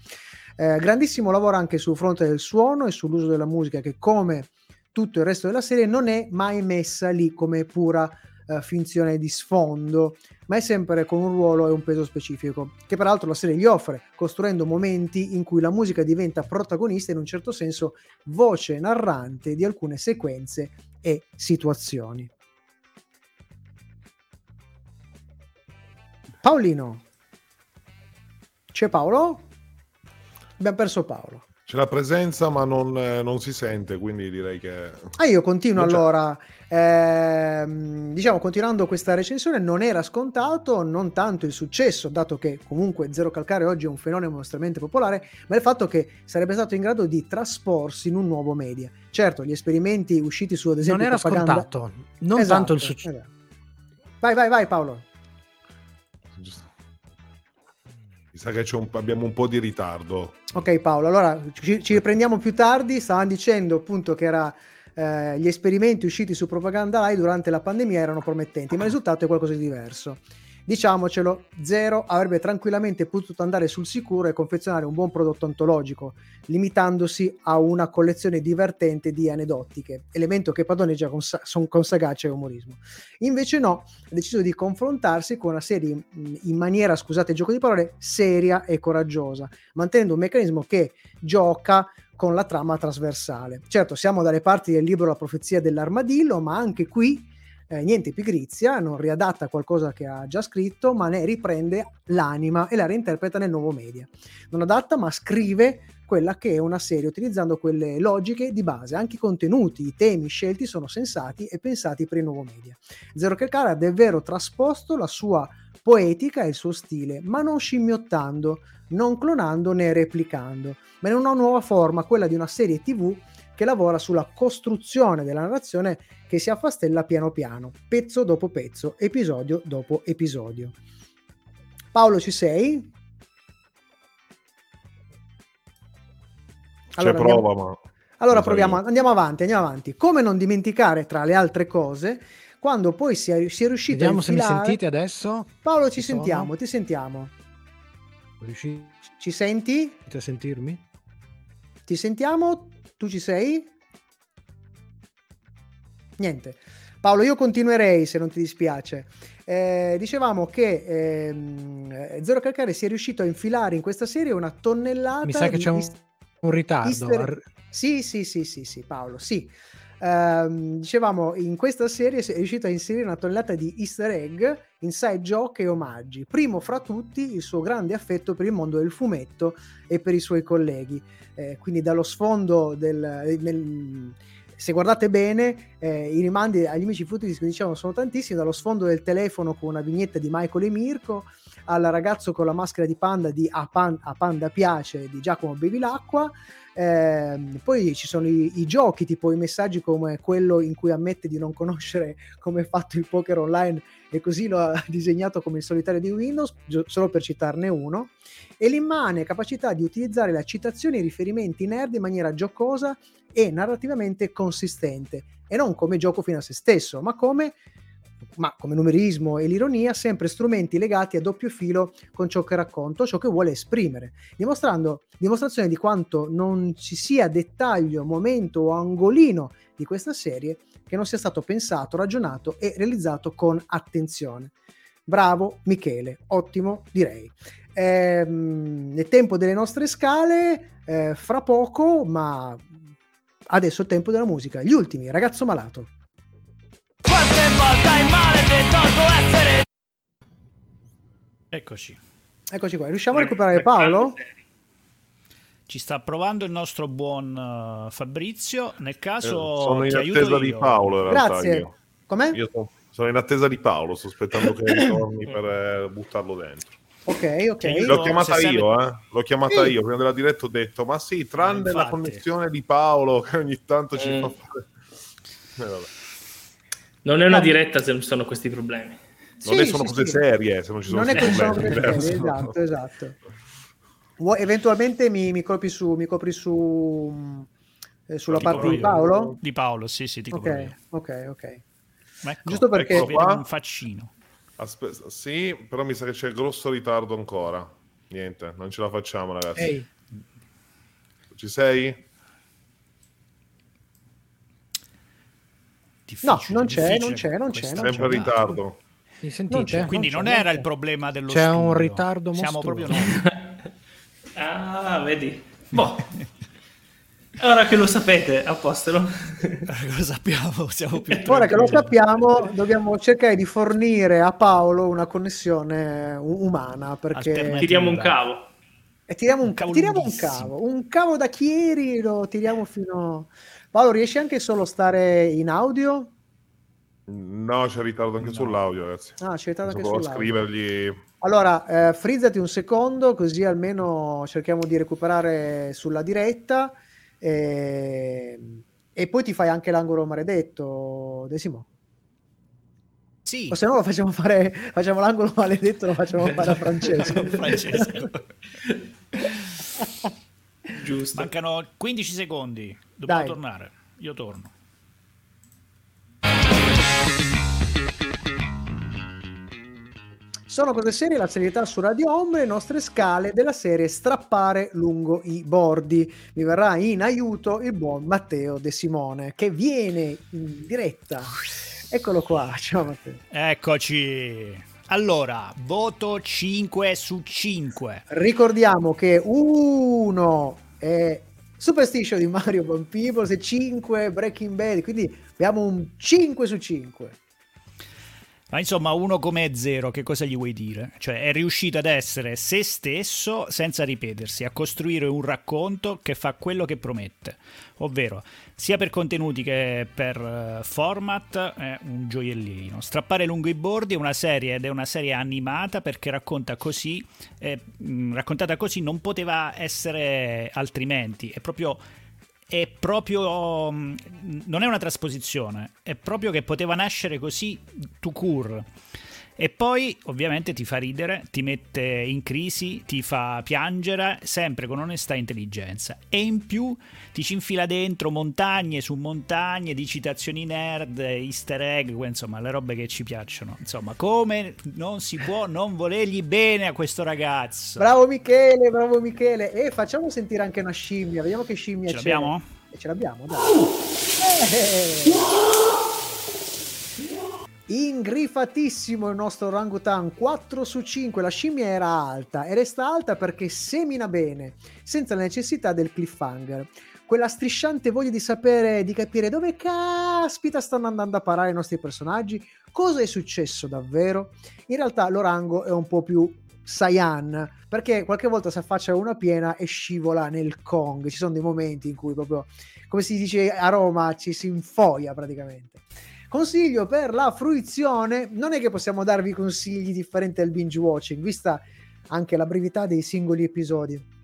Eh, grandissimo lavoro anche sul fronte del suono e sull'uso della musica che come tutto il resto della serie non è mai messa lì come pura eh, finzione di sfondo, ma è sempre con un ruolo e un peso specifico, che peraltro la serie gli offre, costruendo momenti in cui la musica diventa protagonista e in un certo senso voce narrante di alcune sequenze e situazioni. Paolino. C'è Paolo? Abbiamo perso Paolo. C'è la presenza, ma non, eh, non si sente, quindi direi che. Ah, io continuo allora. Ehm, diciamo, continuando questa recensione, non era scontato non tanto il successo, dato che comunque Zero Calcare oggi è un fenomeno estremamente popolare, ma il fatto che sarebbe stato in grado di trasporsi in un nuovo media. Certo, gli esperimenti usciti su, ad esempio, Non era propaganda- scontato, non Esatto, tanto il successo. esatto. Vai, vai, vai, Paolo. Mi sa che un- abbiamo un po' di ritardo. Ok Paolo, allora ci, ci riprendiamo più tardi, stavano dicendo appunto che era, eh, gli esperimenti usciti su Propaganda Live durante la pandemia erano promettenti, ma il risultato è qualcosa di diverso. Diciamocelo, Zero avrebbe tranquillamente potuto andare sul sicuro e confezionare un buon prodotto antologico, limitandosi a una collezione divertente di aneddotiche, elemento che padroneggia con, con sagacia e umorismo. Invece no, ha deciso di confrontarsi con una serie in maniera, scusate il gioco di parole, seria e coraggiosa, mantenendo un meccanismo che gioca con la trama trasversale. Certo, siamo dalle parti del libro La profezia dell'armadillo, ma anche qui eh, niente pigrizia, non riadatta qualcosa che ha già scritto, ma ne riprende l'anima e la reinterpreta nel nuovo media. Non adatta, ma scrive quella che è una serie utilizzando quelle logiche di base. Anche i contenuti, i temi scelti sono sensati e pensati per il nuovo media. Zero Calcare ha davvero trasposto la sua poetica e il suo stile, ma non scimmiottando, non clonando né replicando, ma in una nuova forma, quella di una serie TV che lavora sulla costruzione della narrazione che si affastella piano piano, pezzo dopo pezzo, episodio dopo episodio. Paolo, ci sei? C'è Allora, prova, andiamo- ma. Allora proviamo, andiamo avanti, andiamo avanti. Come non dimenticare, tra le altre cose, quando poi si è, si è riuscito Vediamo a se mi infilare... sentite adesso. Paolo, ci Ci sono? sentiamo, ti sentiamo. Riuscite Ci senti? a sentirmi? Ti sentiamo? Tu ci sei? Niente. Paolo, io continuerei se non ti dispiace. Eh, dicevamo che ehm, eh, Zero Calcare si è riuscito a infilare in questa serie una tonnellata Mi sa che c'è un, un ritardo. Ar- Sì, sì, sì, sì, sì, Paolo, sì. Ehm, dicevamo, in questa serie è riuscito a inserire una tonnellata di easter egg, inside joke e omaggi. Primo fra tutti il suo grande affetto per il mondo del fumetto e per i suoi colleghi. Eh, quindi dallo sfondo del... nel- se guardate bene, eh, i rimandi agli amici futuristi, diciamo, sono tantissimi, dallo sfondo del telefono con una vignetta di Michael e Mirko, al ragazzo con la maschera di panda di A, Pan- A Panda Piace di Giacomo Bevilacqua, Ehm, poi ci sono i, i giochi, tipo i messaggi come quello in cui ammette di non conoscere come è fatto il poker online e così lo ha [LAUGHS] disegnato come il solitario di Windows, gio- solo per citarne uno, e l'immane capacità di utilizzare le citazioni e i riferimenti nerd in maniera giocosa e narrativamente consistente, e non come gioco fino a se stesso, ma come ma come numerismo e l'ironia, sempre strumenti legati a doppio filo con ciò che racconto, ciò che vuole esprimere, dimostrando dimostrazione di quanto non ci sia dettaglio, momento o angolino di questa serie che non sia stato pensato, ragionato e realizzato con attenzione. Bravo Michele, ottimo direi. Ehm, nel tempo delle nostre scale, eh, fra poco, ma adesso è tempo della musica. Gli ultimi, ragazzo malato. Eccoci. Eccoci qua, riusciamo a recuperare Paolo? Ci sta provando il nostro buon eh, Fabrizio. Nel caso Eh, sono in ti aiuto attesa di io. Paolo, in realtà. Grazie. Io. Com'è? Io sono, sono in attesa di Paolo, sto aspettando che [LAUGHS] ritorni per eh, buttarlo dentro. Ok, ok. L'ho chiamata se serve- io, eh. L'ho chiamata Sì. io. Prima della diretta ho detto, ma sì, tranne la infatti. connessione di Paolo [LAUGHS] che ogni tanto ci Mm. fa fare. Eh, vabbè. Non è una diretta se non ci sono questi problemi. Non Sì, è sono sì, cose sì. serie, se non ci sono non è che questi sono problemi, [LAUGHS] per diverso. esatto, esatto. Vuoi- eventualmente mi, mi copri su, mi copri su mh, eh, sulla Ti parte copro di io. Paolo? Di Paolo, sì, sì, ti copro io. Ok, ok, ok. Ecco, Giusto perché- ecco, vedi qua. un faccino. Aspetta, sì, però mi sa che c'è grosso ritardo ancora. Niente, non ce la facciamo, ragazzi. Ehi, Ci sei? No, non c'è, non c'è, non c'è, non Sempre in ritardo. mi sentite? c'è, Quindi non, c'è, era non il problema dello C'è un studio. ritardo Siamo mostruoso. proprio noi. [LAUGHS] Ah, vedi. [LAUGHS] Boh. Ora che lo sapete, a posto. no? lo sappiamo, siamo più Ora che lo sappiamo, dobbiamo cercare di fornire a Paolo una connessione u- umana perché. Tiriamo un cavo. e tiriamo un, Un cavo tiriamo un cavo, un cavo da Chieri, lo tiriamo fino Paolo, riesci anche solo a stare in audio? No, c'è ritardo anche No. sull'audio, ragazzi. Ah, c'è stato anche Devo sull'audio. scrivergli. Allora, eh, frizzati un secondo, così almeno cerchiamo di recuperare sulla diretta. E, e poi ti fai anche l'angolo maledetto, Desimo. Sì, O se no lo facciamo fare, facciamo l'angolo maledetto, lo facciamo fare a [LAUGHS] Francesco. Francesco. [LAUGHS] Giusto. Mancano 15 secondi. Dobbiamo Dai. tornare. Io torno. Sono cose serie, la serietà su Radio Home, le nostre scale della serie Strappare lungo i bordi. Mi verrà in aiuto il buon Matteo De Simone, che viene in diretta. Eccolo qua, [LAUGHS] ciao Matteo. Eccoci. Allora, voto 5 su 5. Ricordiamo che uno è Superstition di Mario Van Peebles e 5 Breaking Bad, quindi abbiamo un 5 su 5. Ma insomma, uno come zero, che cosa gli vuoi dire? Cioè, è riuscito ad essere se stesso senza ripetersi, a costruire un racconto che fa quello che promette. Ovvero, sia per contenuti che per eh, format, è un gioiellino. Strappare lungo i bordi è una serie ed è una serie animata perché racconta così, eh, raccontata così non poteva essere altrimenti. È proprio è proprio non è una trasposizione, è proprio che poteva nascere così tout court. E poi ovviamente ti fa ridere, ti mette in crisi, ti fa piangere, sempre con onestà e intelligenza. E in più ti ci infila dentro montagne su montagne di citazioni nerd, easter egg, insomma le robe che ci piacciono. Insomma, come non si può non volergli bene a questo ragazzo. Bravo Michele, bravo Michele. E facciamo sentire anche una scimmia, vediamo che scimmia Ce c'è. l'abbiamo? E ce l'abbiamo, dai. [LAUGHS] Eh. Ingrifatissimo il nostro orangutan 4 su 5 la scimmia era alta e resta alta perché semina bene senza la necessità del cliffhanger. Quella strisciante voglia di sapere di capire dove caspita stanno andando a parare i nostri personaggi cosa è successo davvero? In realtà l'orango è un po' più Saiyan perché qualche volta si affaccia una piena e scivola nel Kong. Ci sono dei momenti in cui proprio come si dice a Roma ci si infoia praticamente Consiglio per la fruizione, non è che possiamo darvi consigli differenti al binge watching, vista anche la brevità dei singoli episodi.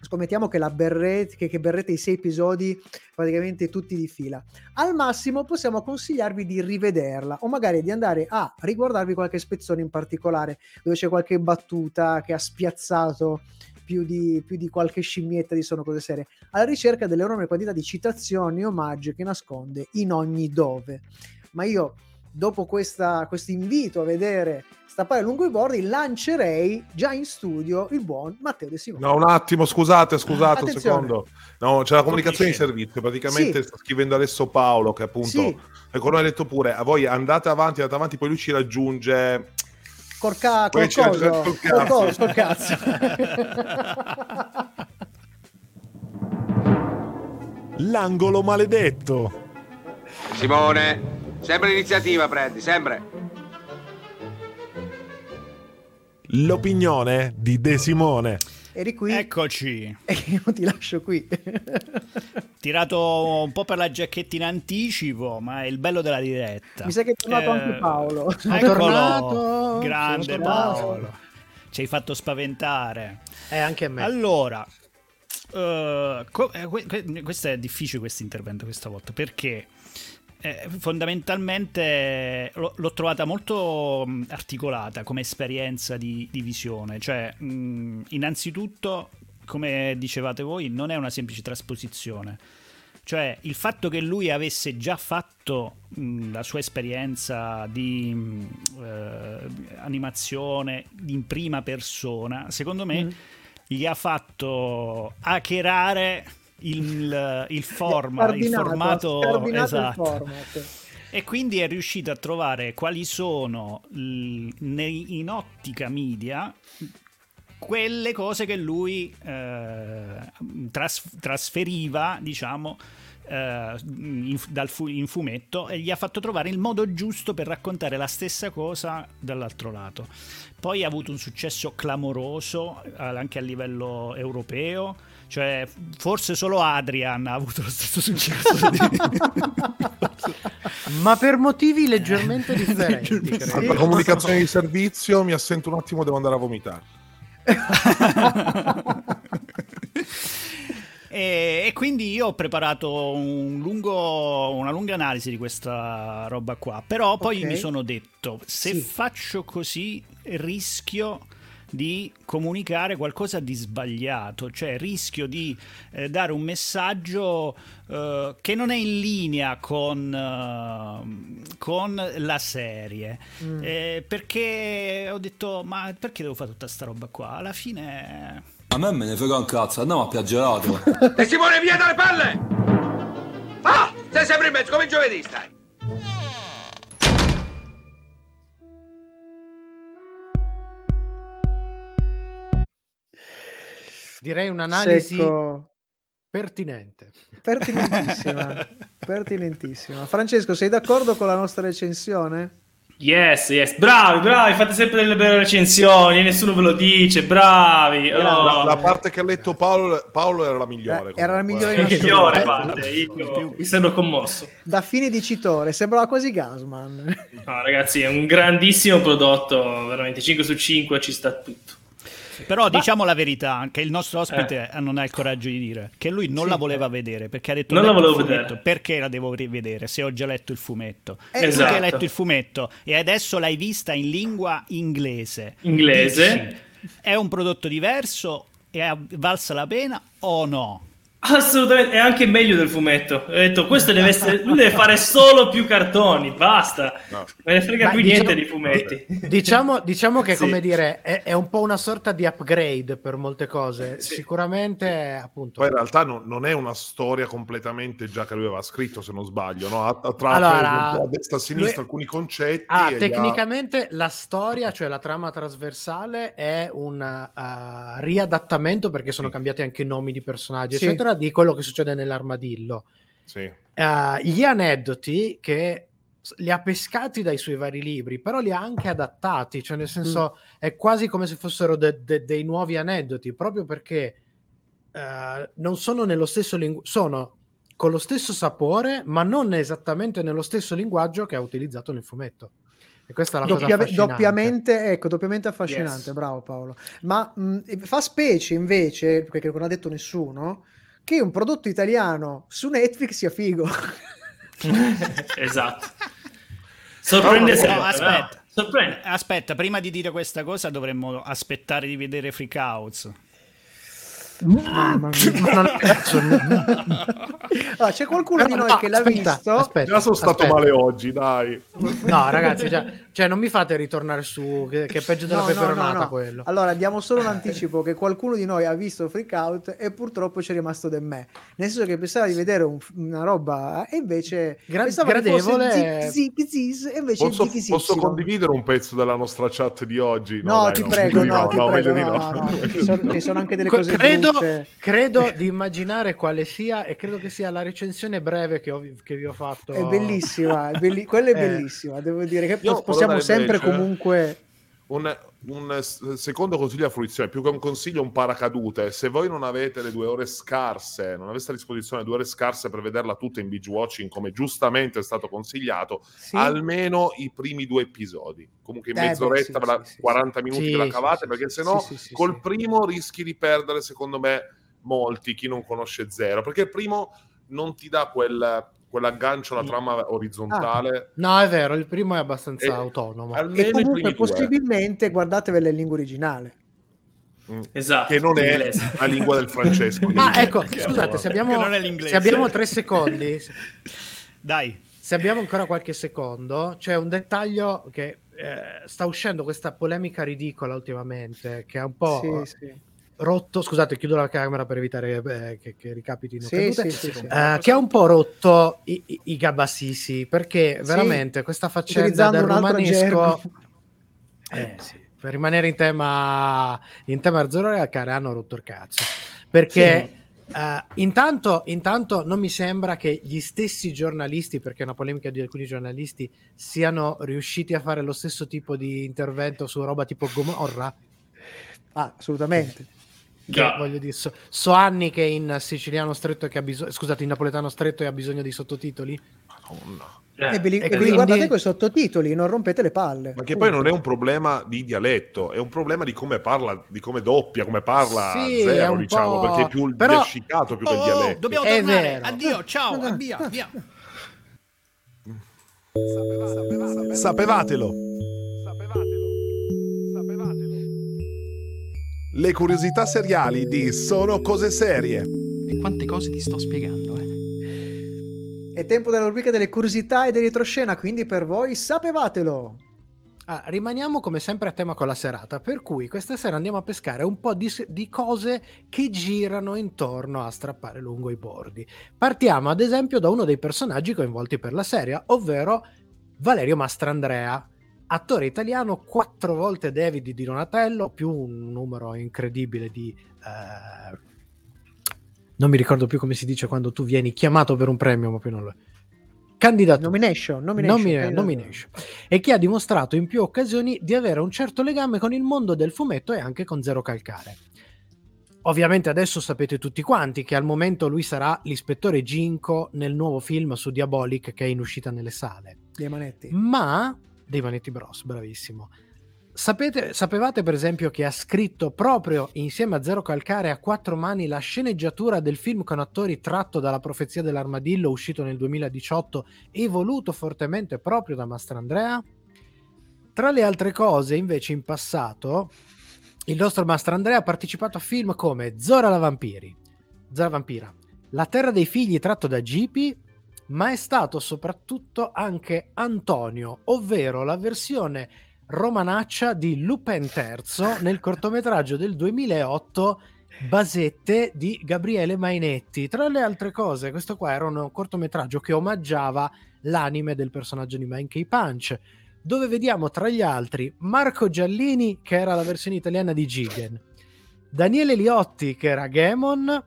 Scommettiamo che, la berrete, che, che berrete i sei episodi praticamente tutti di fila. Al massimo possiamo consigliarvi di rivederla o magari di andare a riguardarvi qualche spezzone in particolare dove c'è qualche battuta che ha spiazzato più di, più di qualche scimmietta di Sono Cose Serie, alla ricerca dell'enorme quantità di citazioni e omaggi che nasconde in ogni dove ma io dopo questo invito a vedere Stappare lungo i bordi lancerei già in studio il buon Matteo De Simone. No, un attimo, scusate, scusate un Attenzione. secondo. No, c'è la comunicazione di servizio. Praticamente Sì. sta scrivendo adesso Paolo, che appunto, Sì. ecco, noi ha detto pure, a voi andate avanti, andate avanti, poi lui ci raggiunge. Corca, col ci coso, col col cazzo. col cazzo. [LAUGHS] L'angolo maledetto. Simone, sempre l'iniziativa prendi, sempre. L'opinione di De Simone. Eri qui Eccoci. e [LAUGHS] io ti lascio qui. [LAUGHS] Tirato un po' per la giacchetta in anticipo, ma è il bello della diretta. Mi sa che è tornato Eh, anche Paolo. [LAUGHS] Eccolo. tornato, Grande. Paolo. Ci hai fatto spaventare. Eh, anche a me. Allora, eh, co- eh, que- que- questo è difficile questo intervento questa volta perché eh, fondamentalmente l'ho, l'ho trovata molto mh, articolata come esperienza di, di visione. Cioè, mh, innanzitutto, come dicevate voi, non è una semplice trasposizione. Cioè, il fatto che lui avesse già fatto mh, la sua esperienza di mh, eh, animazione in prima persona, secondo me Mm. gli ha fatto hackerare il, il format, il formato esatto. il format. E quindi è riuscito a trovare quali sono in ottica media quelle cose che lui eh, tras- trasferiva, diciamo, eh, in, dal fu- in fumetto e gli ha fatto trovare il modo giusto per raccontare la stessa cosa dall'altro lato. Poi ha avuto un successo clamoroso eh, anche a livello europeo, cioè forse solo Adrian ha avuto lo stesso successo. di- [LAUGHS] Ma per motivi leggermente differenti. Credo. comunicazione di servizio, mi assento un attimo, devo andare a vomitare. [LAUGHS] E, e quindi io ho preparato un lungo- una lunga analisi di questa roba qua. Però poi Ok. mi sono detto: se Sì. faccio così, rischio di comunicare qualcosa di sbagliato, cioè rischio di eh, dare un messaggio eh, che non è in linea con, eh, con la serie. Mm. Eh, perché ho detto: ma perché devo fare tutta sta roba qua? Alla fine. A me me ne frega un cazzo, andiamo a piaggerato. [LAUGHS] E Simone, via dalle palle! Ah! Sei sempre in mezzo, come giovedì stai. Direi un'analisi Secco. pertinente. Pertinentissima. [LAUGHS] Pertinentissima. Francesco, sei d'accordo con la nostra recensione? Yes, yes, bravi, bravi, fate sempre delle belle recensioni, nessuno ve lo dice, bravi. Oh. La, la parte che ha letto Paolo, Paolo era la migliore. Eh, era la migliore Che [LAUGHS] migliore parte, io mi sembro commosso. Da fine dicitore, sembrava quasi Gasman. No, ragazzi, è un grandissimo prodotto, veramente 5 su 5 ci sta tutto. Però diciamo la verità, che il nostro ospite non ha il coraggio di dire che lui non Sì. la voleva vedere perché ha detto Non "Ho la volevo vedere." perché la devo rivedere se ho già letto il fumetto. Eh, Tu esatto. che hai letto il fumetto e adesso l'hai vista in lingua inglese. Inglese. dici, è un prodotto diverso e ha valsa la pena o no? Assolutamente, è anche meglio del fumetto. Ho detto, questo deve essere, lui deve fare solo più cartoni, basta. No. Me ne frega Ma più diciamo- niente di fumetti. Diciamo, diciamo che, [LAUGHS] Sì. come dire, è, è un po' una sorta di upgrade per molte cose. Sì. Sicuramente, appunto. Poi in realtà non, non è una storia completamente già che lui aveva scritto, se non sbaglio, no? Ha, ha tratto Allora, un po' a destra e a sinistra lui- alcuni concetti. Ah, e tecnicamente la storia, cioè la trama trasversale, è un uh, riadattamento perché sono cambiati anche i nomi di personaggi, Sì. Eccetera, di quello che succede nell'armadillo. Sì. Uh, gli aneddoti che li ha pescati dai suoi vari libri, però li ha anche adattati, cioè nel senso è quasi come se fossero de- de- dei nuovi aneddoti, proprio perché uh, non sono nello stesso linguaggio, sono con lo stesso sapore, ma non esattamente nello stesso linguaggio che ha utilizzato nel fumetto. E questa è la cosa Doppia- affascinante. doppiamente, ecco, doppiamente affascinante, Yes. bravo Paolo. Ma mh, fa specie invece, perché non ha detto nessuno, che un prodotto italiano su Netflix sia figo. [LAUGHS] esatto. Sorprende No, sempre. no, aspetta. no? Sorprende. Aspetta, prima di dire questa cosa dovremmo aspettare di vedere Freakouts. Mamma mia. Ma non- adesso- Allora, c'è qualcuno di No, noi che l'ha aspetta, visto? aspetta, Già sono stato aspetta. male oggi, dai. No, ragazzi, cioè, cioè, non mi fate ritornare su, che, che è peggio della No, peperonata no, no. quello. Allora, diamo solo un [LAUGHS] anticipo che qualcuno di noi ha visto Freak Out e purtroppo c'è rimasto de me. Nel senso che pensava di vedere un- una roba e invece Gra- pensava che fosse gradevole. zip, zip, zis, e invece Posso, zip, zip, posso zip. condividere un pezzo della nostra chat di oggi? No, dai, ti no, prego, no, ti no, prego, no, no, no. Ci sono, ci sono anche delle cose credo, brutte. credo di immaginare quale sia e credo che sia la recensione breve che, ho- che vi ho fatto. È bellissima, è belli- quella è Eh. bellissima, devo dire che Io po- volevo sempre invece- comunque... Un, un secondo consiglio a fruizione, più che un consiglio, un paracadute. Se voi non avete le due ore scarse, non aveste a disposizione due ore scarse per vederla tutta in binge watching, come giustamente è stato consigliato, Sì. almeno i primi due episodi. Comunque in Eh, beh, mezz'oretta, la- sì, sì, 40 minuti ve la cavate, perché sì, sì, col primo rischi di perdere, secondo me, molti, chi non conosce zero. Perché il primo non ti dà quel quell'aggancio alla trama orizzontale. No, è vero, il primo è abbastanza E- autonomo. almeno E comunque primi due. possibilmente guardatevela in lingua originale. Mm. Esatto. Che non è la lingua del Francesco. [LAUGHS] Ah, ecco, scusate, se abbiamo, se abbiamo tre secondi, [LAUGHS] Dai. se abbiamo ancora qualche secondo, c'è un dettaglio che eh, sta uscendo questa polemica ridicola ultimamente, che è un po' Sì, sì. Rotto, scusate, chiudo la camera per evitare eh, che, che ricapitino Sì, cadute, sì, sì, sì. eh, che ha un po' rotto i, i, i gabassisi, perché veramente questa faccenda del romanesco... Eh, per rimanere in tema in tema Calcare hanno rotto il cazzo. Perché eh, intanto, intanto non mi sembra che gli stessi giornalisti perché è una polemica di alcuni giornalisti siano riusciti a fare lo stesso tipo di intervento su roba tipo Gomorra? Ah, assolutamente. Che voglio dire so, so anni che in siciliano stretto che ha bisogno scusate in napoletano stretto e ha bisogno di sottotitoli Madonna. Eh, E ve li, e e li quindi- guardate con i sottotitoli, non rompete le palle. Ma che poi non è un problema di dialetto, è un problema di come parla, di come doppia, come parla Sì, zero, diciamo, po'- perché è più il però- biascicato più che il Oh, dialetto. dobbiamo È tornare. vero. Addio, ciao, Ah, via, via. Sapevatelo. Le curiosità seriali di Sono cose serie. E quante cose ti sto spiegando, eh? È tempo della rubrica delle curiosità e dell'etroscena, quindi per voi sapevatelo. Ah, rimaniamo come sempre a tema con la serata, per cui questa sera andiamo a pescare un po' di, di cose che girano intorno a strappare lungo i bordi. Partiamo ad esempio da uno dei personaggi coinvolti per la serie, ovvero Valerio Mastrandrea, attore italiano, quattro volte David di Donatello, più un numero incredibile di... eh, non mi ricordo più come si dice quando tu vieni chiamato per un premio, ma poi non lo... Candidato. Nomination, nomination. Nomina- nomination. e che ha dimostrato in più occasioni di avere un certo legame con il mondo del fumetto e anche con Zero Calcare. Ovviamente adesso sapete tutti quanti che al momento lui sarà l'ispettore Ginko nel nuovo film su Diabolic che è in uscita nelle sale. Dei manetti. Ma dei Manetti Bros, bravissimo. Sapete, sapevate per esempio che ha scritto proprio insieme a Zero Calcare a quattro mani la sceneggiatura del film con attori tratto dalla profezia dell'armadillo uscito nel 2018 e voluto fortemente proprio da Mastrandrea? Tra le altre cose, invece, in passato, il nostro Mastrandrea ha partecipato a film come Zora la Vampiri, Zora Vampira, La Terra dei Figli tratto da Gipi, ma è stato soprattutto anche Antonio, ovvero la versione romanaccia di Lupin III nel cortometraggio del 2008 Basette di Gabriele Mainetti. Tra le altre cose, questo qua era un cortometraggio che omaggiava l'anime del personaggio di Monkey Punch, dove vediamo tra gli altri Marco Giallini, che era la versione italiana di Gigen, Daniele Liotti, che era Gemon,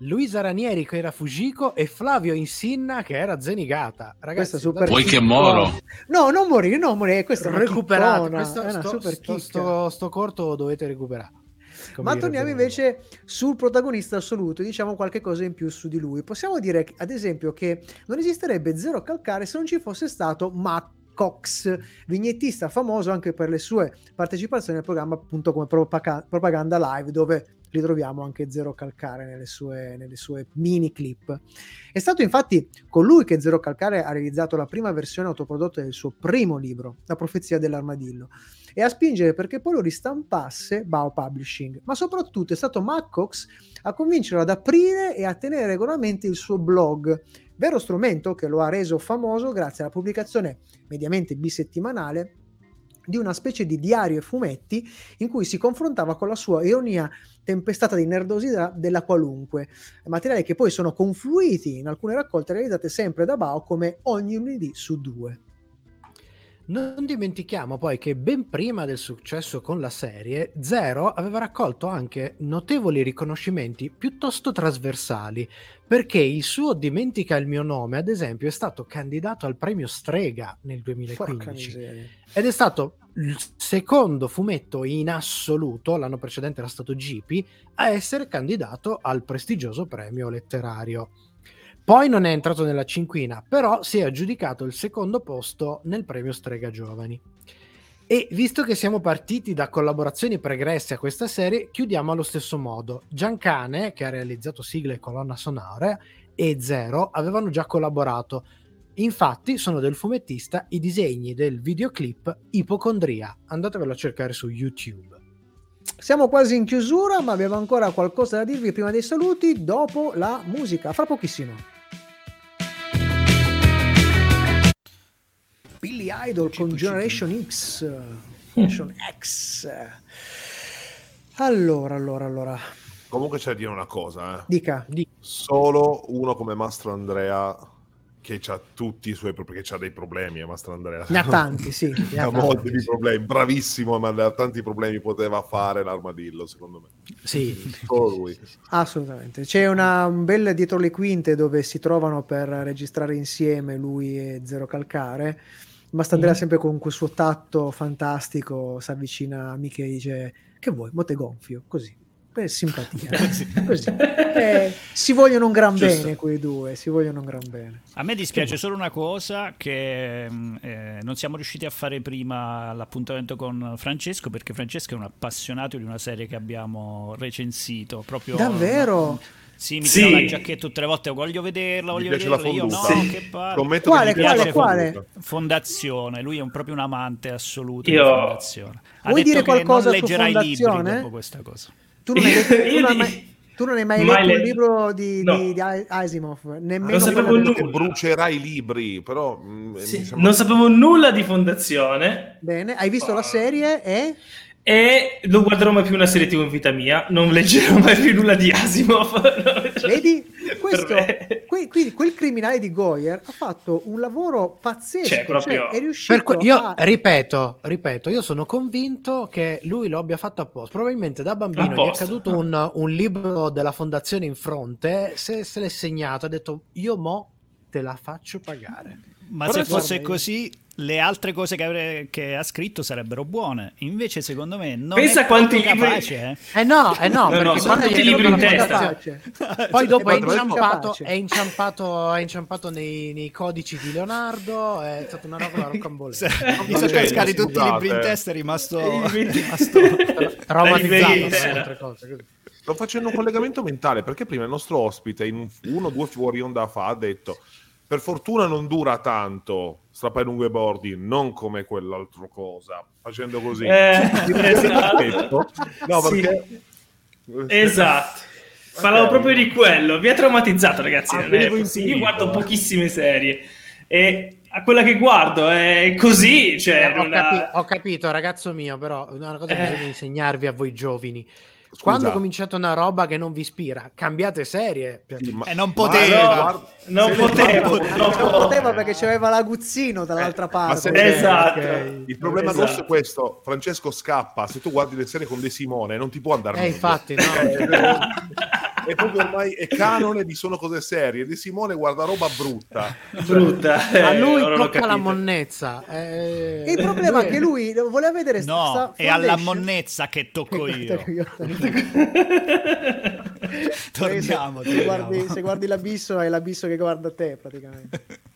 Luisa Ranieri, che era Fujiko, e Flavio Insinna, che era Zenigata. Ragazzi, super Vuoi che moro? No, non morire, non morire. Recuperato. chicchona, Questo, è una sto, super sto- sto- sto corto lo dovete recuperare. Come Ma torniamo invece sul protagonista assoluto, diciamo qualche cosa in più su di lui. Possiamo dire, ad esempio, che non esisterebbe Zero Calcare se non ci fosse stato Matt Cox, vignettista famoso anche per le sue partecipazioni al programma appunto come Propaganda Live, dove ritroviamo anche Zero Calcare nelle sue, nelle sue mini clip. È stato infatti colui che Zero Calcare ha realizzato la prima versione autoprodotta del suo primo libro, La profezia dell'armadillo, e a spingere perché poi lo ristampasse Bao Publishing. Ma soprattutto è stato Matt Cox a convincerlo ad aprire e a tenere regolarmente il suo blog, vero strumento che lo ha reso famoso grazie alla pubblicazione mediamente bisettimanale di una specie di diario e fumetti in cui si confrontava con la sua ironia tempestata di nerdosità della qualunque, materiali che poi sono confluiti in alcune raccolte realizzate sempre da Bao come ogni lunedì su due. Non dimentichiamo poi che ben prima del successo con la serie, Zero aveva raccolto anche notevoli riconoscimenti piuttosto trasversali, perché il suo Dimentica il mio nome, ad esempio, è stato candidato al premio Strega nel Porca 2015 miseria. ed è stato il secondo fumetto in assoluto, l'anno precedente era stato Gipi, a essere candidato al prestigioso premio letterario. Poi non è entrato nella cinquina, però si è aggiudicato il secondo posto nel premio Strega Giovani. E visto che siamo partiti da collaborazioni pregresse a questa serie, chiudiamo allo stesso modo. Giancane, che ha realizzato sigle e colonna sonore, e Zero avevano già collaborato. Infatti sono del fumettista i disegni del videoclip Ipocondria. Andatevelo a cercare su YouTube. Siamo quasi in chiusura, ma abbiamo ancora qualcosa da dirvi prima dei saluti, dopo la musica, fra pochissimo. Billy Idol con Generation X. Generation X. Allora, allora, allora. Comunque c'è da dire una cosa, eh. Dica. Solo uno come Mastro Andrea che ha tutti i suoi problemi, che ha dei problemi, eh, Mastro Andrea. Ne ha tanti, sì. ne [LAUGHS] ha molti sì. problemi, bravissimo, ma ha tanti problemi poteva fare l'armadillo, secondo me. Sì. Solo lui. Assolutamente. C'è una, un bel dietro le quinte dove si trovano per registrare insieme lui e Zero Calcare. Mastandrea Mhm. sempre con quel suo tatto fantastico si avvicina a Miche e dice che vuoi, mo te gonfio, così. Per simpatia. così. Eh, si vogliono un gran Giusto. bene quei due, si vogliono un gran bene. A me dispiace solo una cosa che mm, eh, non siamo riusciti a fare prima l'appuntamento con Francesco perché Francesco è un appassionato di una serie che abbiamo recensito proprio Davvero? Sì, mi Sì. tira la giacchetta tutte le volte, voglio vederla, voglio piace la vederla, io no, fonduta? che palle. Quale, che quale, quale? Fondazione, lui è un- proprio un amante assoluto Io- di Fondazione. Ha Vuoi detto dire che qualcosa non su leggerà i libri Fondazione? dopo questa cosa. Tu non hai, [LAUGHS] letto- tu non hai mai, tu non hai mai Mai letto il letto. libro di, No. di, di Asimov? Nemmeno Non sapevo nulla. Che brucerà i libri, però mm, Sì, sembra- Non sapevo nulla di Fondazione Bene, hai visto Ah. la serie e... e non guarderò mai più una serie TV in vita mia. Non leggerò mai più nulla di Asimov. [LAUGHS] No, cioè, Vedi? Questo. Que- quindi quel criminale di Goyer ha fatto un lavoro pazzesco, Cioè, proprio- cioè, è riuscito Per que- io a... ripeto, ripeto, io sono convinto che lui lo abbia fatto apposta. Probabilmente da bambino gli è Apposta. caduto un, un libro della fondazione in fronte, se, se l'è segnato, ha detto io mo te la faccio pagare. Ma Però se fosse guarda, io- così, le altre cose che, avre- che ha scritto sarebbero buone. Invece, secondo me, non Pensa è quanti libri- capace. eh. Eh no, eh no, No, perché no, sono gli tutti [LAUGHS] è libri in testa. Poi dopo è è inciampato, è inciampato, è inciampato nei, nei codici di Leonardo, è stata una roba rocambolesca. Mi sono cascati tutti i libri in testa, è rimasto, libri- rimasto- Traumatizzato. Sto facendo un collegamento mentale perché prima il nostro ospite, in un- uno o due fuori onda fa, ha detto: Per fortuna non dura tanto strappare lungo i bordi, non come quell'altro cosa. Facendo così, Eh, esatto. No, Sì. perché Esatto. Parlavo Ok. proprio di quello. Mi ha traumatizzato, ragazzi. Ah. Io guardo pochissime serie e a quella che guardo è così. Cioè, Eh, ho, ha- capi- ho capito, ragazzo mio, però una cosa che Eh. bisogna insegnarvi a voi giovani. Quando cominciate una roba che non vi ispira, cambiate serie. Sì, ma- E non poteva. guarda- non se- potevo. guarda- no. Non poteva perché c'aveva l'aguzzino dall'altra Eh, parte. se- Esatto. ok. Il problema Esatto. grosso è questo: Francesco scappa. Se tu guardi le serie con De Simone, non ti può andare Eh, meglio. infatti, no. [LAUGHS] [LAUGHS] è proprio ormai è canone di sono cose serie. De Simone guarda roba brutta. Brutta. A Eh, lui ora l'ho tocca la monnezza. eh, il problema è che lui voleva vedere No, sta è alla monnezza che tocco [LAUGHS] io. [LAUGHS] Se- Torniamo, se, guardi, torniamo. se guardi l'abisso è l'abisso che guarda te praticamente. [LAUGHS]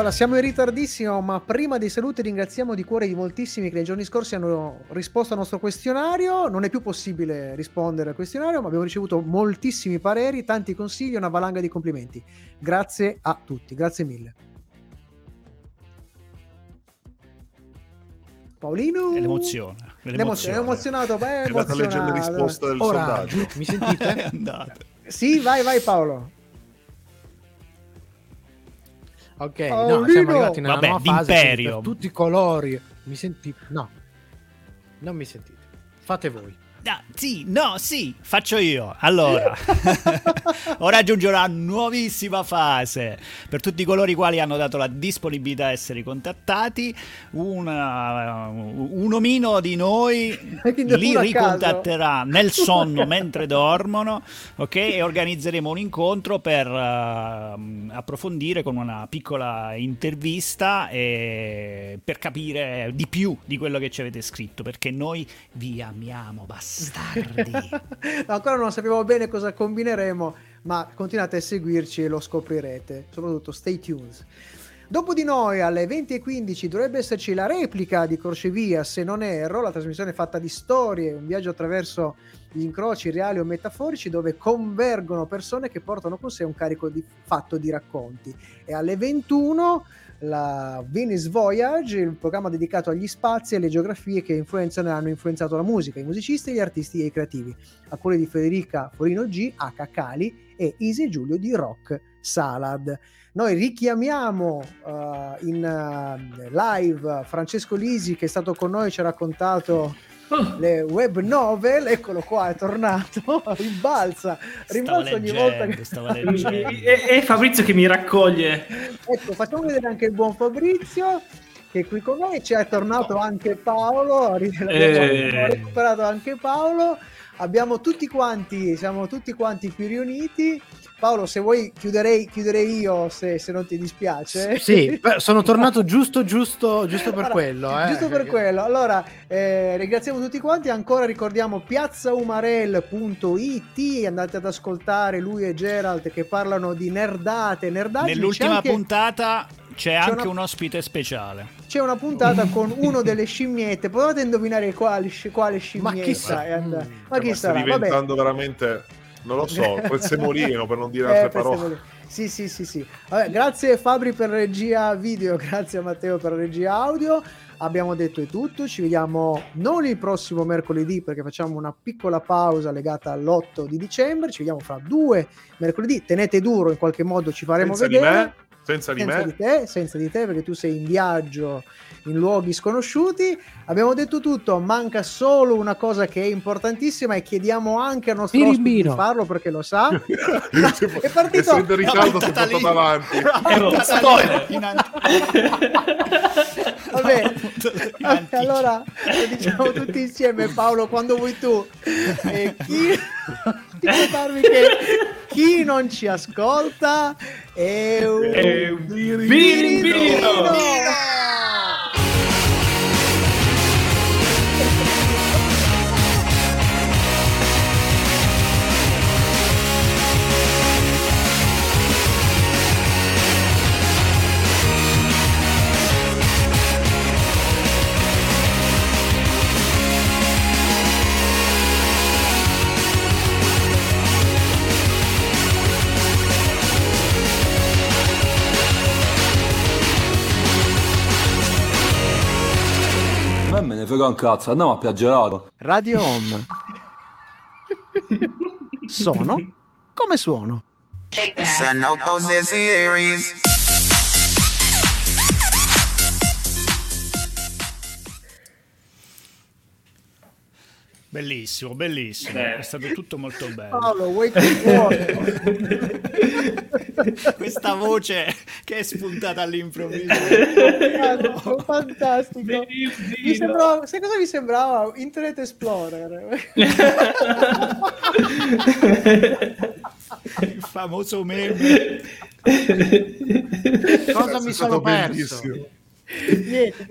Allora, siamo in ritardissimo, ma prima dei saluti ringraziamo di cuore i moltissimi che nei giorni scorsi hanno risposto al nostro questionario. Non è più possibile rispondere al questionario, ma abbiamo ricevuto moltissimi pareri, tanti consigli e una valanga di complimenti. Grazie a tutti, grazie mille. Paolino? È l'emozione. è L'emozione, è emozionato, beh, è È andata a leggere le emozionato. risposte del Ora, sondaggio. mi sentite? [LAUGHS] È andato. Sì, vai, vai Paolo. Ok, Paolino! no, siamo arrivati nella Vabbè, nuova fase tutti i colori. Mi sentite? No, non mi sentite. Fate voi. Ah, sì, no, sì, faccio io. Allora, [LAUGHS] ora aggiungo una nuovissima fase. Per tutti coloro i quali hanno dato la disponibilità a essere contattati, una- un omino di noi [LAUGHS] li ricontatterà nel sonno [LAUGHS] mentre dormono, ok? E organizzeremo un incontro per ehm, approfondire con una piccola intervista e per capire di più di quello che ci avete scritto, perché noi vi amiamo, bastardi. [LAUGHS] Ancora non sappiamo bene cosa combineremo, ma continuate a seguirci e lo scoprirete. Soprattutto stay tuned. Dopo di noi alle 20.15 dovrebbe esserci la replica di Crocevia, se non erro, la trasmissione fatta di storie, un viaggio attraverso gli incroci reali o metaforici dove convergono persone che portano con sé un carico di fatto di racconti. E alle 21 la Venice Voyage, il programma dedicato agli spazi e alle geografie che influenzano e hanno influenzato la musica, i musicisti, gli artisti e i creativi, a cura di Federica Forino G, H. Cali e Isi e Giulio di Rock Salad. Noi richiamiamo eh, in eh, live Francesco Lisi che è stato con noi, ci ha raccontato le web novel, eccolo qua, è tornato, [LAUGHS] rimbalza, rimbalza ogni volta che... [LAUGHS] E, e Fabrizio che mi raccoglie. Ecco, facciamo vedere anche il buon Fabrizio che è qui con noi, ci è tornato anche Paolo, Eh. recuperato anche Paolo, abbiamo tutti quanti, siamo tutti quanti qui riuniti. Paolo, se vuoi chiuderei, chiuderei io se, se non ti dispiace. Sì, [LAUGHS] sono tornato giusto, giusto, giusto per Allora, quello. eh. Giusto per quello. Allora, eh, ringraziamo tutti quanti. Ancora ricordiamo piazzaumarel.it. Andate ad ascoltare lui e Gerald che parlano di nerdate. C'è Nell'ultima anche- puntata c'è anche una- un ospite speciale. C'è una puntata con uno delle scimmiette. Provate a indovinare quale, quale scimmietta chi sa-. Mm. Ma chi Ma sta sarà? Vabbè. diventando veramente, non lo so, [LAUGHS] quel semolino per non dire Eh, altre per parole. Semolino. Sì, sì, sì, sì. Vabbè, grazie Fabri per regia video, [LAUGHS] grazie a Matteo per regia audio. Abbiamo detto è tutto, ci vediamo non il prossimo mercoledì perché facciamo una piccola pausa legata all'8 di dicembre, ci vediamo fra due mercoledì, tenete duro in qualche modo, ci faremo Senza di vedere. me, senza di senza me. di te, senza di te perché tu sei in viaggio in luoghi sconosciuti. Abbiamo detto tutto, manca solo una cosa che è importantissima e chiediamo anche al nostro ospite di Pirimbino. farlo perché lo sa. [LAUGHS] è partito Fede Riccardo si è portato avanti. In [LAUGHS] Vabbè, in allora lo diciamo tutti insieme, Paolo, quando vuoi tu. E chi... [LAUGHS] chi non ci ascolta è un, È un birimbino. birimbino. Frega un cazzo, andiamo a piaggerato. Radio Home. Sono come suono. Sono cose series. Bellissimo, bellissimo. Eh. È stato tutto molto bello. Paolo, vuoi che? [LAUGHS] Questa voce che è spuntata all'improvviso. Fantastico, fantastico. Mi sembrava, sai cosa mi sembrava? Internet Explorer. Il famoso meme. Cosa mi sono perso? bellissimo. Niente.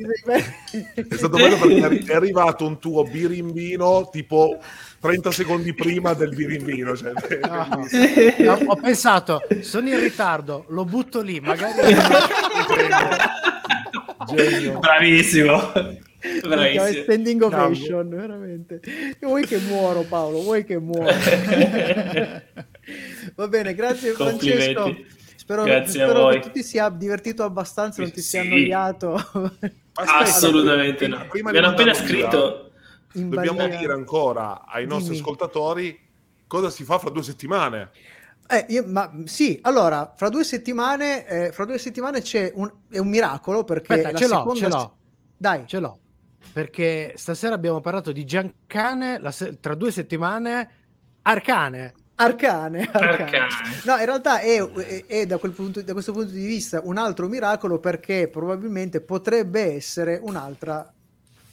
È stato bello perché è arri- è arrivato un tuo birimbino tipo 30 secondi prima del birimbino. Cioè, No. bellissimo. No, ho pensato, sono in ritardo, lo butto lì, magari [LAUGHS] Genio. Bravissimo. Bravissimo. Standing ovation, veramente. Vuoi che muoro, Paolo? Vuoi che muoro? [LAUGHS] Va bene, grazie. Francesco. Spero, Grazie a spero voi. che tu ti sia divertito abbastanza, non ti sia Sì. annoiato. Aspetta, [LAUGHS] Assolutamente prima- no. prima Mi hanno appena scritto. Dobbiamo balia- dire ancora ai nostri Dimmi. ascoltatori cosa si fa fra due settimane. Eh, io- ma sì, allora, fra due settimane, eh, fra due settimane c'è un, è un miracolo perché Aspetta, la ce l'ho, seconda ce l'ho. Dai, ce l'ho. perché stasera abbiamo parlato di Giancane, se- tra due settimane Arcane. Arcane, arcane. Arcane. No, in realtà è, è- è da, punto- da questo punto di vista un altro miracolo perché probabilmente potrebbe essere un'altra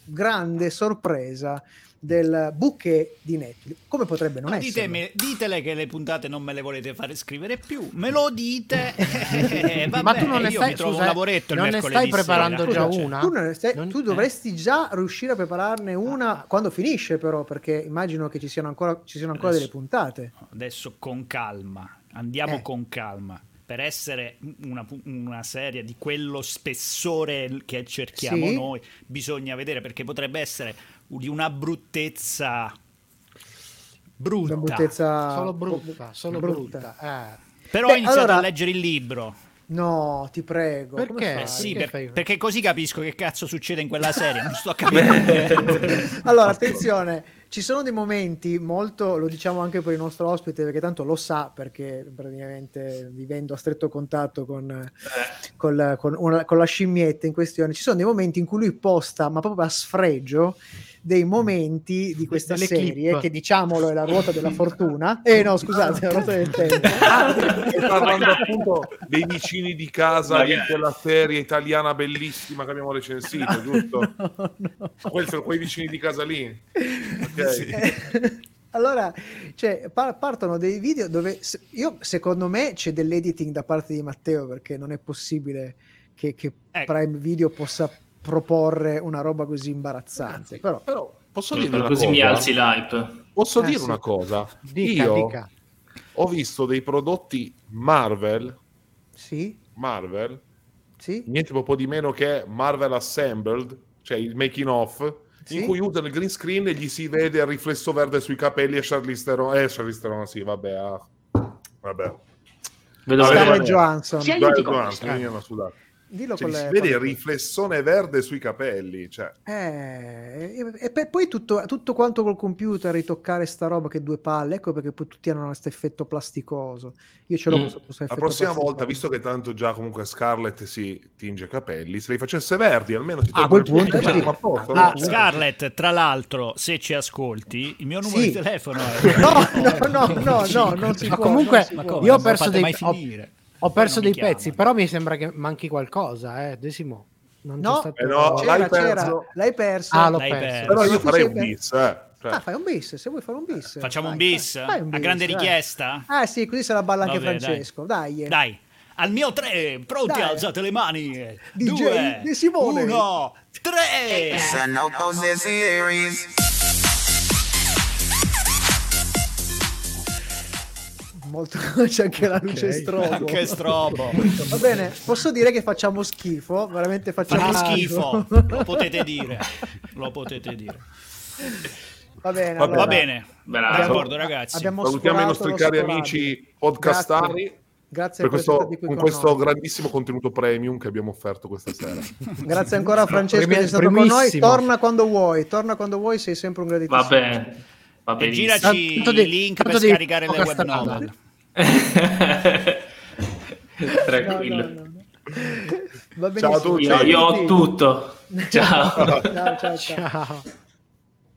grande sorpresa del bouquet di Netflix. Come potrebbe non Ma essere? ditemi- ditele che le puntate non me le volete fare scrivere più, me lo dite. [LAUGHS] Eh, Ma vabbè, tu non ne io stai- mi trovo scusa, un lavoretto il non ne mercoledì stai preparando sera. già Cioè, una? Tu, non stai- Non- tu eh? dovresti già riuscire a prepararne una quando finisce, però, perché immagino che ci siano ancora, ci siano ancora delle Adesso- puntate. Adesso con calma, andiamo Eh. con calma. Per essere una, una serie di quello spessore che cerchiamo Sì. noi, bisogna vedere perché potrebbe essere di una bruttezza brutta. Una bruttezza Solo brutta, solo brutta. Eh. Però Beh, ho iniziato allora- a leggere il libro. No, ti prego. Perché? Eh sì, Perché per- fai- perché così capisco che cazzo succede in quella serie. Non sto capendo. [LAUGHS] Allora, attenzione, ci sono dei momenti molto, lo diciamo anche per il nostro ospite, perché tanto lo sa, perché praticamente vivendo a stretto contatto con, col- con, una- con la scimmietta in questione, ci sono dei momenti in cui lui posta, ma proprio a sfregio, dei momenti di questa Delle serie, clip. che diciamolo è la ruota della fortuna. [LAUGHS] Eh no, scusate, la ruota del tempo. Parlando appunto dei vicini di casa di quella serie italiana bellissima che abbiamo recensito, giusto? No, no. Quelli sono quei vicini di casa lì. Ok. Eh, allora, cioè, par- partono dei video dove se- io, secondo me c'è dell'editing da parte di Matteo perché non è possibile che, che Ecco. Prime Video possa proporre una roba così imbarazzante. Però, Però posso dire una così cosa? mi alzi l'hype. Posso Eh, dire sì. una cosa? Dica, Io dica. ho visto dei prodotti Marvel, sì, Marvel, sì, niente po' di meno che Marvel Assembled, cioè il making of, Sì. in cui usano il green screen e gli si vede il riflesso verde sui capelli e Charlize Theron, eh, Charlize Theron, sì, vabbè, ah. vabbè. Vedo Scarlett. Johansson. Sì, Dai, Dillo Cioè, con le- vede il riflessone verde sui capelli, cioè. Eh, e, e poi- tutto, tutto quanto col computer, ritoccare sta roba che due palle, ecco perché poi tutti hanno questo effetto plasticoso. Io ce l'ho Mm. questo, questo La prossima plasticoso. volta, visto che tanto già comunque Scarlett si tinge i capelli, se li facesse verdi almeno si Ah, a quel punto punto, a posto, Ah, no? Scarlett, tra l'altro, se ci ascolti, il mio numero Sì. di telefono è [LAUGHS] No, no, no, no, [LAUGHS] no, non si Ma può. comunque non si Ma io ho perso dei, mai ho, finire. Ho perso dei pezzi, però mi sembra che manchi qualcosa, eh, Desimo. Non No, stato... No, c'era, l'hai c'era, perso. l'hai perso. Ah, l'ho L'hai perso. perso. Però io farei un bis, eh. Cioè, Ah, fai un bis, se vuoi fare un bis. Facciamo un Vai, bis? fai- fai un A bis, grande dai. richiesta? Ah sì, così se la balla anche Vabbè, Francesco. Dai. eh. Dai, al mio tre, pronti, Dai. alzate le mani. DJ Due, Simone. uno, tre. Series. Molto [LAUGHS] c'è anche la luce Ok. strobo. Anche strobo. [LAUGHS] Va bene, posso dire che facciamo schifo, veramente facciamo Fa schifo. lo potete dire. Lo potete dire. Va bene, Va allora, Va bene, Bravo. d'accordo ragazzi. abbiamo salutiamo i nostri cari amici podcastari Grazie, grazie per questo, con questo grandissimo contenuto premium che abbiamo offerto questa sera. [LAUGHS] Grazie ancora a Francesco che è stato con noi. Torna quando vuoi, torna quando vuoi, sei sempre un graditissimo. Va bene. Va E giraci Tanto di- link per di scaricare le web novel. [LAUGHS] Tranquillo. no, no, no. Va Ciao a tutti. Io, io ho tutto. Ciao. Ciao, ciao, ciao. Ciao.